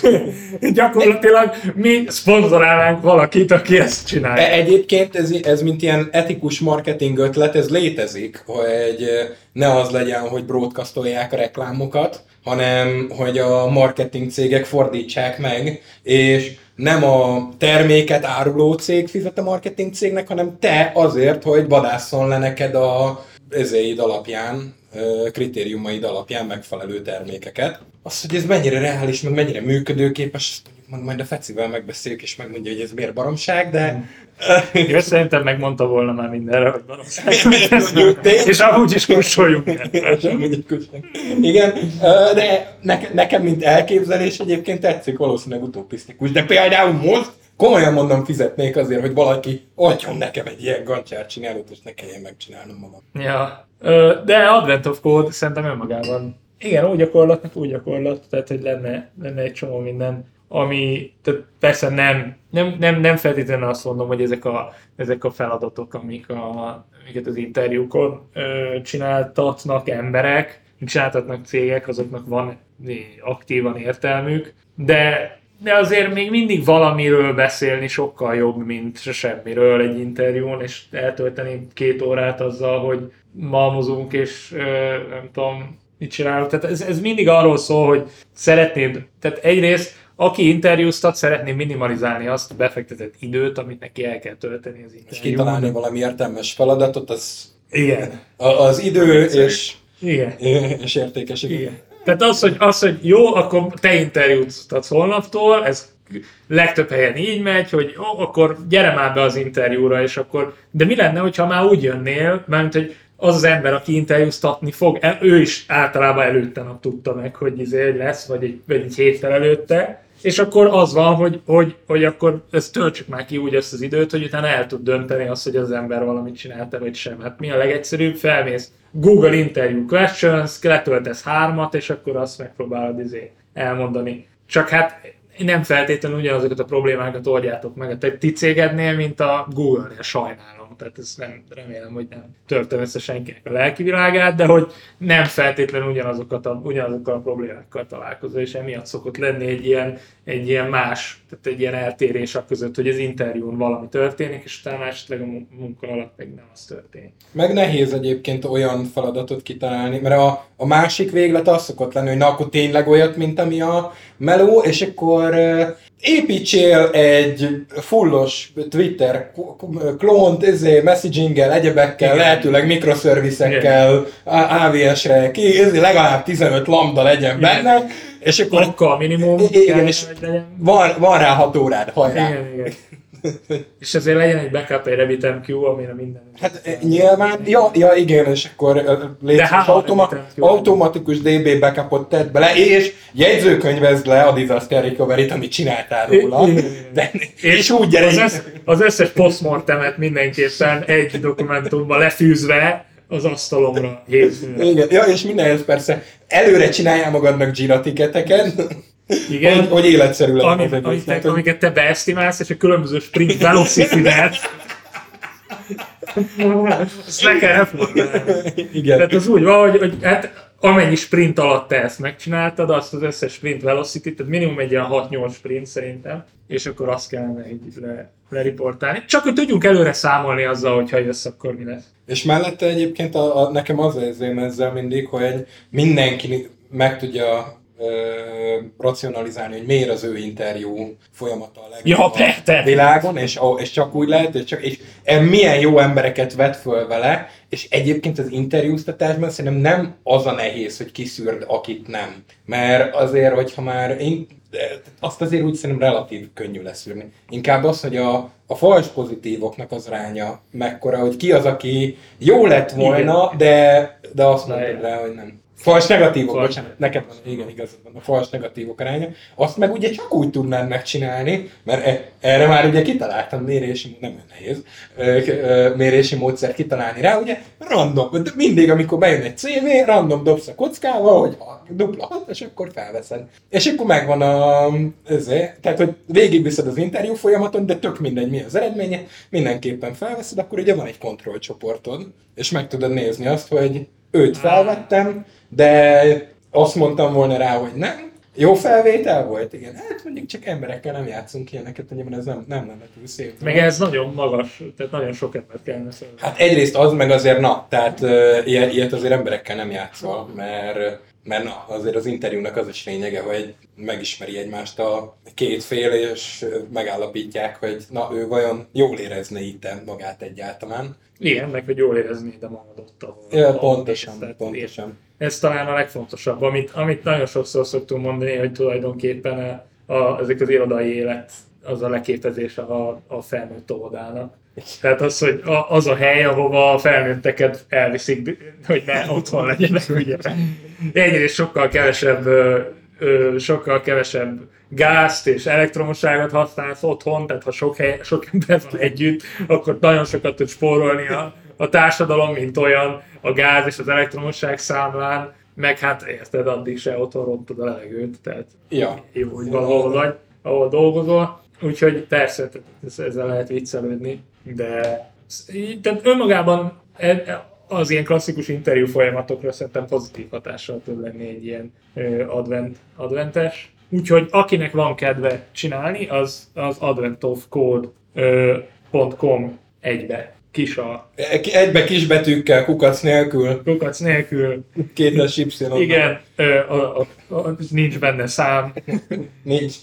Gyakorlatilag mi szponzorálnánk valakit, aki ezt csinálja. E- Egyébként ez, ez mint ilyen etikus marketing ötlet, ez létezik, hogy ne az legyen, hogy broadcastolják a reklámokat, hanem hogy a marketing cégek fordítsák meg, és nem a terméket áruló cég fizet a marketing cégnek, hanem te azért, hogy vadásszon le neked a ezéid alapján, kritériumaid alapján megfelelő termékeket. Az, hogy ez mennyire reális, meg mennyire működőképes, majd- majd a Fecivel megbeszéljük, és megmondja, hogy ez miért baromság, de Én szerintem megmondta volna már mindenre, hogy baromság. És amúgy is kussoljunk. Semmi gyilkosság. Igen, de neke, nekem, mint elképzelés egyébként tetszik, valószínűleg utopisztikus. De például most komolyan mondom, fizetnék azért, hogy valaki adjon nekem egy ilyen gancsát csinálót, és ne kelljen megcsinálnom magam. Ja. De Advent of Code szerintem önmagában igen, úgy gyakorlatnak úgy gyakorlat, tehát hogy lenne, lenne egy csomó minden, ami, tehát persze nem, nem, nem, nem feltétlenül azt mondom, hogy ezek a, ezek a feladatok, amik a, amiket az interjúkon ö, csináltatnak emberek, csináltatnak cégek, azoknak van aktívan értelmük, de de azért még mindig valamiről beszélni sokkal jobb, mint se semmiről egy interjún, és eltölteni két órát azzal, hogy malmozunk, és ö, nem tudom, mit csinálunk. Tehát ez, ez mindig arról szól, hogy szeretnéd, tehát egyrészt aki interjúztat, szeretné minimalizálni azt a befektetett időt, amit neki el kell tölteni az És interjún. kitalálni valami értelmes feladatot, az Igen. az idő és, Igen. és értékes idő. Igen. Tehát az, hogy, az, hogy jó, akkor te interjút adsz holnaptól, ez legtöbb helyen így megy, hogy jó, akkor gyere már be az interjúra, és akkor... De mi lenne, hogyha már úgy jönnél, mert hogy az az ember, aki interjúztatni fog, ő is általában előtte nap tudta meg, hogy izé lesz, vagy egy, vagy egy héttel előtte, és akkor az van, hogy, hogy, hogy akkor ezt töltsük már ki úgy ezt az időt, hogy utána el tud dönteni azt, hogy az ember valamit csinálta, vagy sem. Hát mi a legegyszerűbb? Felmész Google Interview Questions, letöltesz hármat, és akkor azt megpróbálod izé elmondani. Csak hát nem feltétlenül ugyanazokat a problémákat oldjátok meg a te- ti cégednél, mint a Google-nél, sajnálom. Tehát ez nem, remélem, hogy nem törtem össze senkinek a lelki világát, de hogy nem feltétlenül ugyanazokat a, ugyanazokkal a problémákkal találkozol, és emiatt szokott lenni egy ilyen, egy ilyen más, tehát egy ilyen eltérés a között, hogy az interjún valami történik, és utána esetleg a mun- munka alatt meg nem az történik. Meg nehéz egyébként olyan feladatot kitalálni, mert a, a másik véglet az szokott lenni, hogy na akkor tényleg olyat, mint ami a meló, és akkor építsél egy fullos Twitter klónt, ezé, messaginggel, egyebekkel, Igen. lehetőleg mikroszervizekkel, AVS-re, ki, ezé, legalább 15 lambda legyen Igen. benne, és akkor Okkal minimum Igen, és- van, van rá 6 órád, hajrá. Igen, igen. És ezért legyen egy backup, egy RabbitMQ, amire minden... Hát eh, nyilván, ja, ja igen, és akkor eh, hát, automa, automatikus DB backupot tedd bele, és jegyzőkönyvezd le a disaster recovery-t, amit csináltál róla. De, és úgy gyere, az, össz, az összes postmortemet mindenképpen egy dokumentumba lefűzve az asztalomra hétfőn. igen, ja, és mindenhez persze előre csináljál magadnak Jira tiketeket, Igen. hogy, hogy életszerű legyen Ami, az egész. amit, hogy- amiket te beestimálsz, és a különböző sprint velocity-et, ezt le kell reformálni. Igen. Tehát az úgy van, hogy, hogy hát amennyi sprint alatt te ezt megcsináltad, azt az összes sprint velocity, tehát minimum egy ilyen 6-8 sprint szerintem, és akkor azt kellene így le, leriportálni. Csak hogy tudjunk előre számolni azzal, hogy ha jössz, akkor mi lesz. És mellette egyébként a, a, nekem az érzém ezzel mindig, hogy mindenki meg tudja racionalizálni, hogy miért az ő interjú folyamata a legjobb Ja, a világon, és, és csak úgy lehet, és, csak, és e- milyen jó embereket vet föl vele, és egyébként az interjúztatásban szerintem nem az a nehéz, hogy kiszűrd, akit nem. Mert azért, hogyha már én, azt azért úgy szerintem relatív könnyű leszűrni. Inkább az, hogy a, a fals pozitívoknak az aránya mekkora, hogy ki az, aki jó lett volna, de, de azt igen. rá, hogy nem. Fals negatívok, Fals. bocsánat, neked van, igen, igazad van, a fals negatívok aránya. Azt meg ugye csak úgy tudnád megcsinálni, mert e- erre már ugye kitaláltam mérési, nem nehéz, mérési módszert kitalálni rá, ugye random, de mindig, amikor bejön egy CV, random dobsz a kockával, hogy a dupla hat, és akkor felveszed. És akkor megvan a, ezért, tehát hogy végigviszed az interjú folyamaton, de tök mindegy mi az eredménye, mindenképpen felveszed, akkor ugye van egy kontrollcsoportod, és meg tudod nézni azt, hogy őt felvettem, de azt mondtam volna rá, hogy nem. Jó felvétel volt? Igen. Hát mondjuk csak emberekkel nem játszunk ilyeneket, mert ez nem, nem lenne túl szép. Meg ez nagyon magas, tehát nagyon sok embert kellene szólni. Hát egyrészt az, meg azért na, tehát uh, ilyet, ilyet azért emberekkel nem játszol, mert, mert na, azért az interjúnak az is lényege, hogy megismeri egymást a két fél, és megállapítják, hogy na, ő vajon jól érezne itt magát egyáltalán. Igen, meg hogy jól érezni de magad ott, ahol... Ja, ahol pontosan. Tehát pontosan. Ez talán a legfontosabb, amit, amit nagyon sokszor szoktunk mondani, hogy tulajdonképpen a, a, ezek az irodai élet az a leképezése a, a felnőtt óvodának. Tehát az, hogy az a hely, ahova a felnőtteket elviszik, hogy ne otthon legyenek, ugye. Egyrészt sokkal kevesebb, sokkal kevesebb gázt és elektromosságot használsz otthon, tehát ha sok, hely, sok ember van együtt, akkor nagyon sokat tud spórolni a, a társadalom, mint olyan a gáz és az elektromosság számlán, meg hát érted, addig se otthon rontod a levegőt, tehát Ja. jó, hogy valahol vagy, ahol dolgozol. Úgyhogy persze, ezzel lehet viccelődni, de tehát önmagában e- az ilyen klasszikus interjú folyamatokra szerintem pozitív hatással tud lenni egy ilyen advent, adventes. Úgyhogy akinek van kedve csinálni, az az adventofcode.com egybe kis a Egybe kisbetűkkel, kukac nélkül, kukac nélkül, kétes y igen, a, a, a, nincs benne szám, Nincs.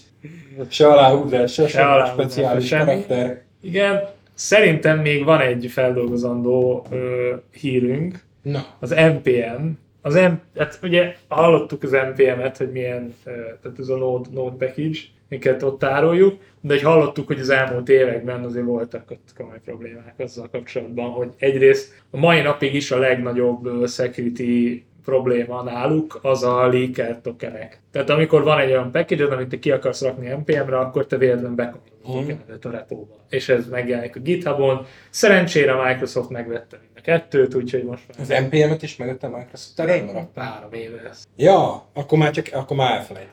Se aláhúzás, se, se aláhúzás, speciális semmi. karakter. Igen, szerintem még van egy feldolgozandó ö, hírünk, Na, az NPM. Az M, hát ugye hallottuk az NPM-et, hogy milyen, tehát ez a Node, Node package, minket ott tároljuk, de hogy hallottuk, hogy az elmúlt években azért voltak ott komoly problémák azzal kapcsolatban, hogy egyrészt a mai napig is a legnagyobb security probléma náluk az a leaker tokenek. Tehát amikor van egy olyan package amit te ki akarsz rakni NPM-re, akkor te véletlenül a tokenedet a repóba. És ez megjelenik a GitHubon. Szerencsére a Microsoft megvette mind a kettőt, úgyhogy most már az NPM-et is megött a Microsoft előtt maradt? három éve ez. Ja, akkor már csak, akkor már elfelejt.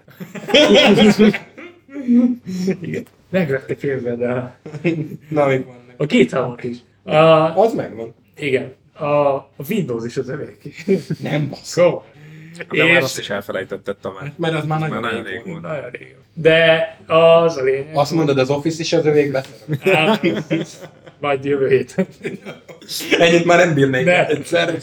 Igen. Megvette képzeld el. Na, még van meg. A GitHubot is. A, Az megvan. igen. A, a Windows is az övék. Nem basz. Szóval. De már És- azt is elfelejtetted, Tamás. Mert az már Már nagyon, nagyon rég rég volt. Nagyon rég. De az a lényeg. Azt mondod, az Office is az övék. Hát, majd jövő héten. Ennyit már nem bírnék Ne. egyszer.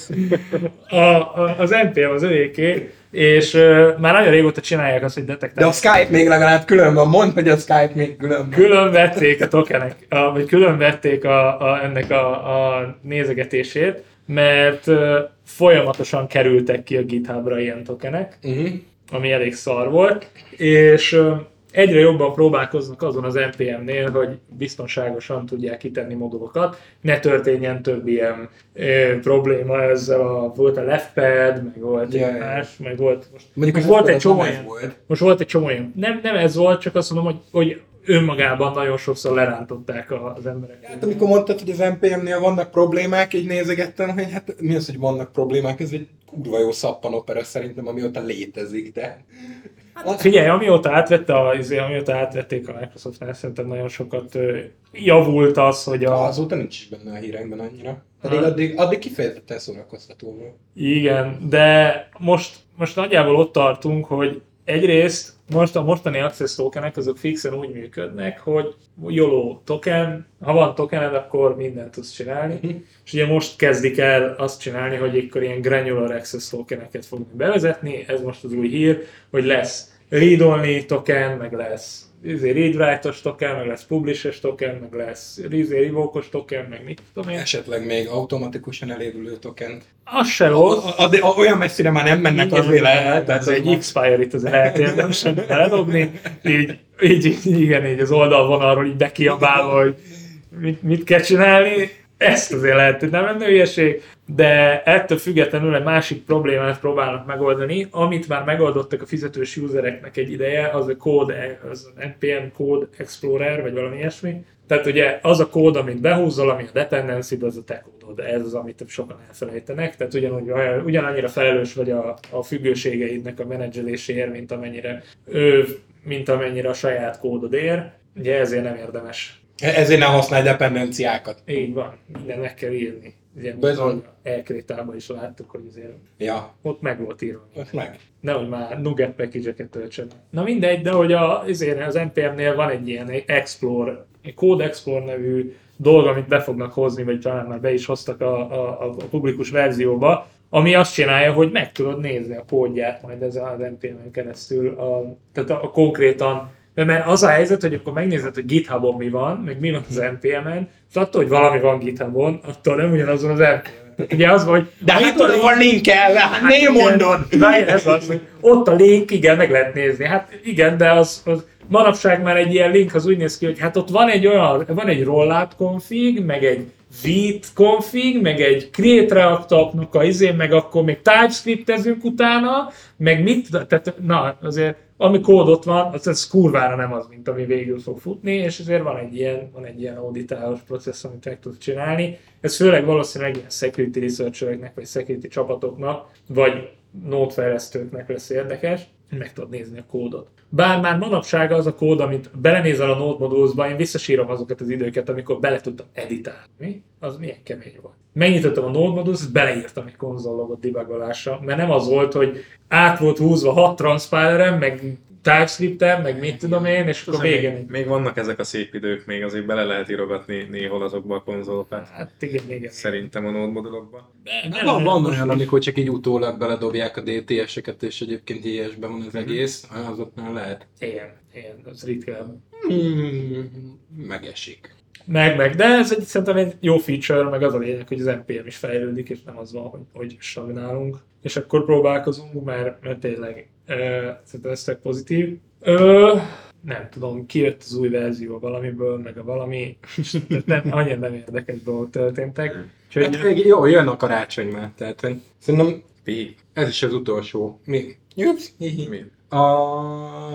A, a, az NPM az övéké, és uh, már nagyon régóta csinálják azt, hogy De detektálják. a Skype még legalább külön van, mondd, hogy a Skype még külön van. külön vették a tokenek, a, vagy külön vették a, a, ennek a, a nézegetését, mert uh, folyamatosan kerültek ki a GitHubra ilyen tokenek, Uh-huh. ami elég szar volt, és uh, egyre jobban próbálkoznak azon az NPM-nél, hogy biztonságosan tudják kitenni modulokat, ne történjen több ilyen ö, probléma ezzel a, volt a leftpad, meg volt Ja, egy más, meg volt most, Mondjuk most volt egy csomó ilyen, volt. most volt egy csomó ilyen, nem, nem ez volt, csak azt mondom, hogy, hogy önmagában nagyon sokszor lerántották a- az emberek. Hát amikor mondtad, hogy az NPM-nél vannak problémák, így nézegettem, hogy hát mi az, hogy vannak problémák, ez egy kurva jó szappanopera szerintem, amióta létezik, de... Figyelj, amióta átvette a, izé, amióta átvették a Microsoftnál, szerintem nagyon sokat javult az, hogy a, Azóta nincs is benne a hírekben annyira. Pedig Ha. addig, addig kifejezetten szórakoztató volt. Igen, de most, most nagyjából ott tartunk, hogy egyrészt most a mostani access tokenek azok fixen úgy működnek, hogy YOLO token, ha van tokened, akkor mindent tudsz csinálni. És ugye most kezdik el azt csinálni, hogy akkor ilyen granular access tokeneket fognak bevezetni, ez most az új hír, hogy lesz read-only token, meg lesz izé, read-write-os token, meg lesz publish token, meg lesz izé, revoke-os token, meg mit tudom én. Esetleg még automatikusan elévülő token. Az se rossz. A- a- a- Olyan messzire már nem mennek Igen, azért lehet. tehát ez egy expiry-t azért lehet érdemesen beledobni, így, így, így, igen, így az oldalvonalról így bekiabálva, hogy mit, mit kell csinálni, ezt azért lehet, hogy nem lenne hülyeség, de ettől függetlenül egy másik problémát próbálnak megoldani, amit már megoldottak a fizetős usereknek egy ideje, az a code, az NPM Code Explorer, vagy valami ilyesmi. Tehát ugye az a kód, amit behúzol, ami a dependency, az a te kódod. Ez az, amit sokan elfelejtenek. Tehát ugyanúgy, ugyanannyira felelős vagy a, a függőségeidnek a menedzseléséért, mint amennyire ő, mint amennyire a saját kódod ér. Ugye ezért nem érdemes Ezért ne használj dependenciákat. így van, minden meg kell írni. Ugye, Bizony. Elkrétában is láttuk, hogy azért Ja, ott meg volt írva. ott meg. Nehogy már Nugget package-eket töltsen. Na mindegy, de hogy a, azért az NPM-nél van egy ilyen Explore, egy Code Explore nevű dolog, amit be fognak hozni, vagy talán már be is hoztak a, a, a publikus verzióba, ami azt csinálja, hogy meg tudod nézni a kódját majd ezen az NPM-en keresztül, a, tehát a, a konkrétan mert- mert az a helyzet, hogy akkor megnézed, hogy GitHubon mi van, meg mi van az NPM-en, és attól, hogy valami van GitHubon, attól nem ugyanazon az NPM-en. Ugye az, hogy De hát ott van linkelve, hát ne mondod! Várj, ez az, hogy ott a link, igen, meg lehet nézni. Hát igen, de az, az manapság már egy ilyen link az úgy néz ki, hogy hát ott van egy olyan, van egy rollout config, meg egy Vite config, meg egy create reactapnak a izé, meg akkor még TypeScript-ezünk utána, meg mit, tehát na, azért ami kód ott van, az, az kurvára nem az, mint ami végül fog futni, és ezért van egy ilyen, van egy ilyen auditálós processz, amit meg tud csinálni. Ez főleg valószínűleg ilyen security researchereknek, vagy security csapatoknak, vagy node fejlesztőknek lesz érdekes, meg tudod nézni a kódot. Bár már manapság az a kód, amit belenézel a Node Modules-ba, én visszasírom azokat az időket, amikor bele tudtam editálni, az milyen kemény volt. Megnyitottam a Node Modules, beleírtam egy konzollogot debugolásra, mert nem az volt, hogy át volt húzva hat transpilerem, meg TypeScript-em, meg mit tudom én, és akkor Még, végén. még vannak ezek a szép idők, még azért bele lehet írogatni néhol azokba a konzolokat. Hát igen, igen. Szerintem a node modulokba. Nem, Van, nem, van nem. olyan, amikor csak így utólag beledobják a DTS-eket, és egyébként IS-ben van az egész, azoknál lehet. Igen, igen, az ritkább. Hmm, megesik. Meg, meg, de ez egy, szerintem egy jó feature, meg az a lényeg, hogy az NPM is fejlődik, és nem az van, hogy, hogy stagnálunk. És akkor próbálkozunk, mert, mert tényleg szerintem ez tök pozitív. Ö, nem tudom, kijött az új verzió valamiből, meg a valami, nem, annyira nem érdekes dolgok történtek. Úgyhogy, Hát még jó, jön a karácsony már, tehát hogy szerintem ez is az utolsó. Mi? Jups. Mi? A...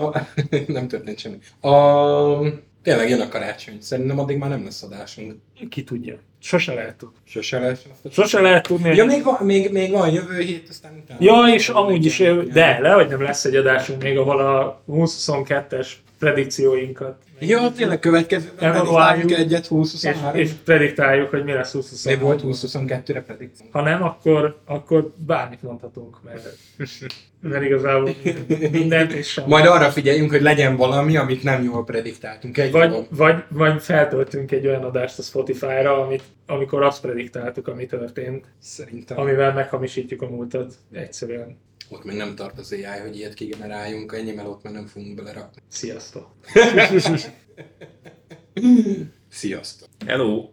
nem történt semmi. A... Tényleg jön a karácsony. Szerintem addig már nem lesz adásunk. ki tudja. Sose lehet tudni. Sose lesz. Sose lehet tudni. Ja, még van, még, még van jövő hét, aztán utána. Ja, és amúgy is, de, le, hogy nem lesz egy adásunk még, ahol a 2022-es predikcióinkat. Jó, tényleg következő. Evaluáljuk. egyet És, 2023. és prediktáljuk, hogy mi lesz Mi 2023. volt 2022-re predikció? Ha nem, akkor, akkor bármit mondhatunk, mert, mert igazából mindent és sem. Majd arra figyeljünk, hogy legyen valami, amit nem jól prediktáltunk. Egy Vagy, dolog. vagy, vagy feltöltünk egy olyan adást a Spotify-ra, amit, amikor azt prediktáltuk, ami történt, Szerintem amivel meghamisítjuk a múltat. Egyszerűen. Ott még nem tart az AI, hogy ilyet kigeneráljunk, ennyi melót már nem fogunk belerakni. Sziasztok! Sziasztok! Hello!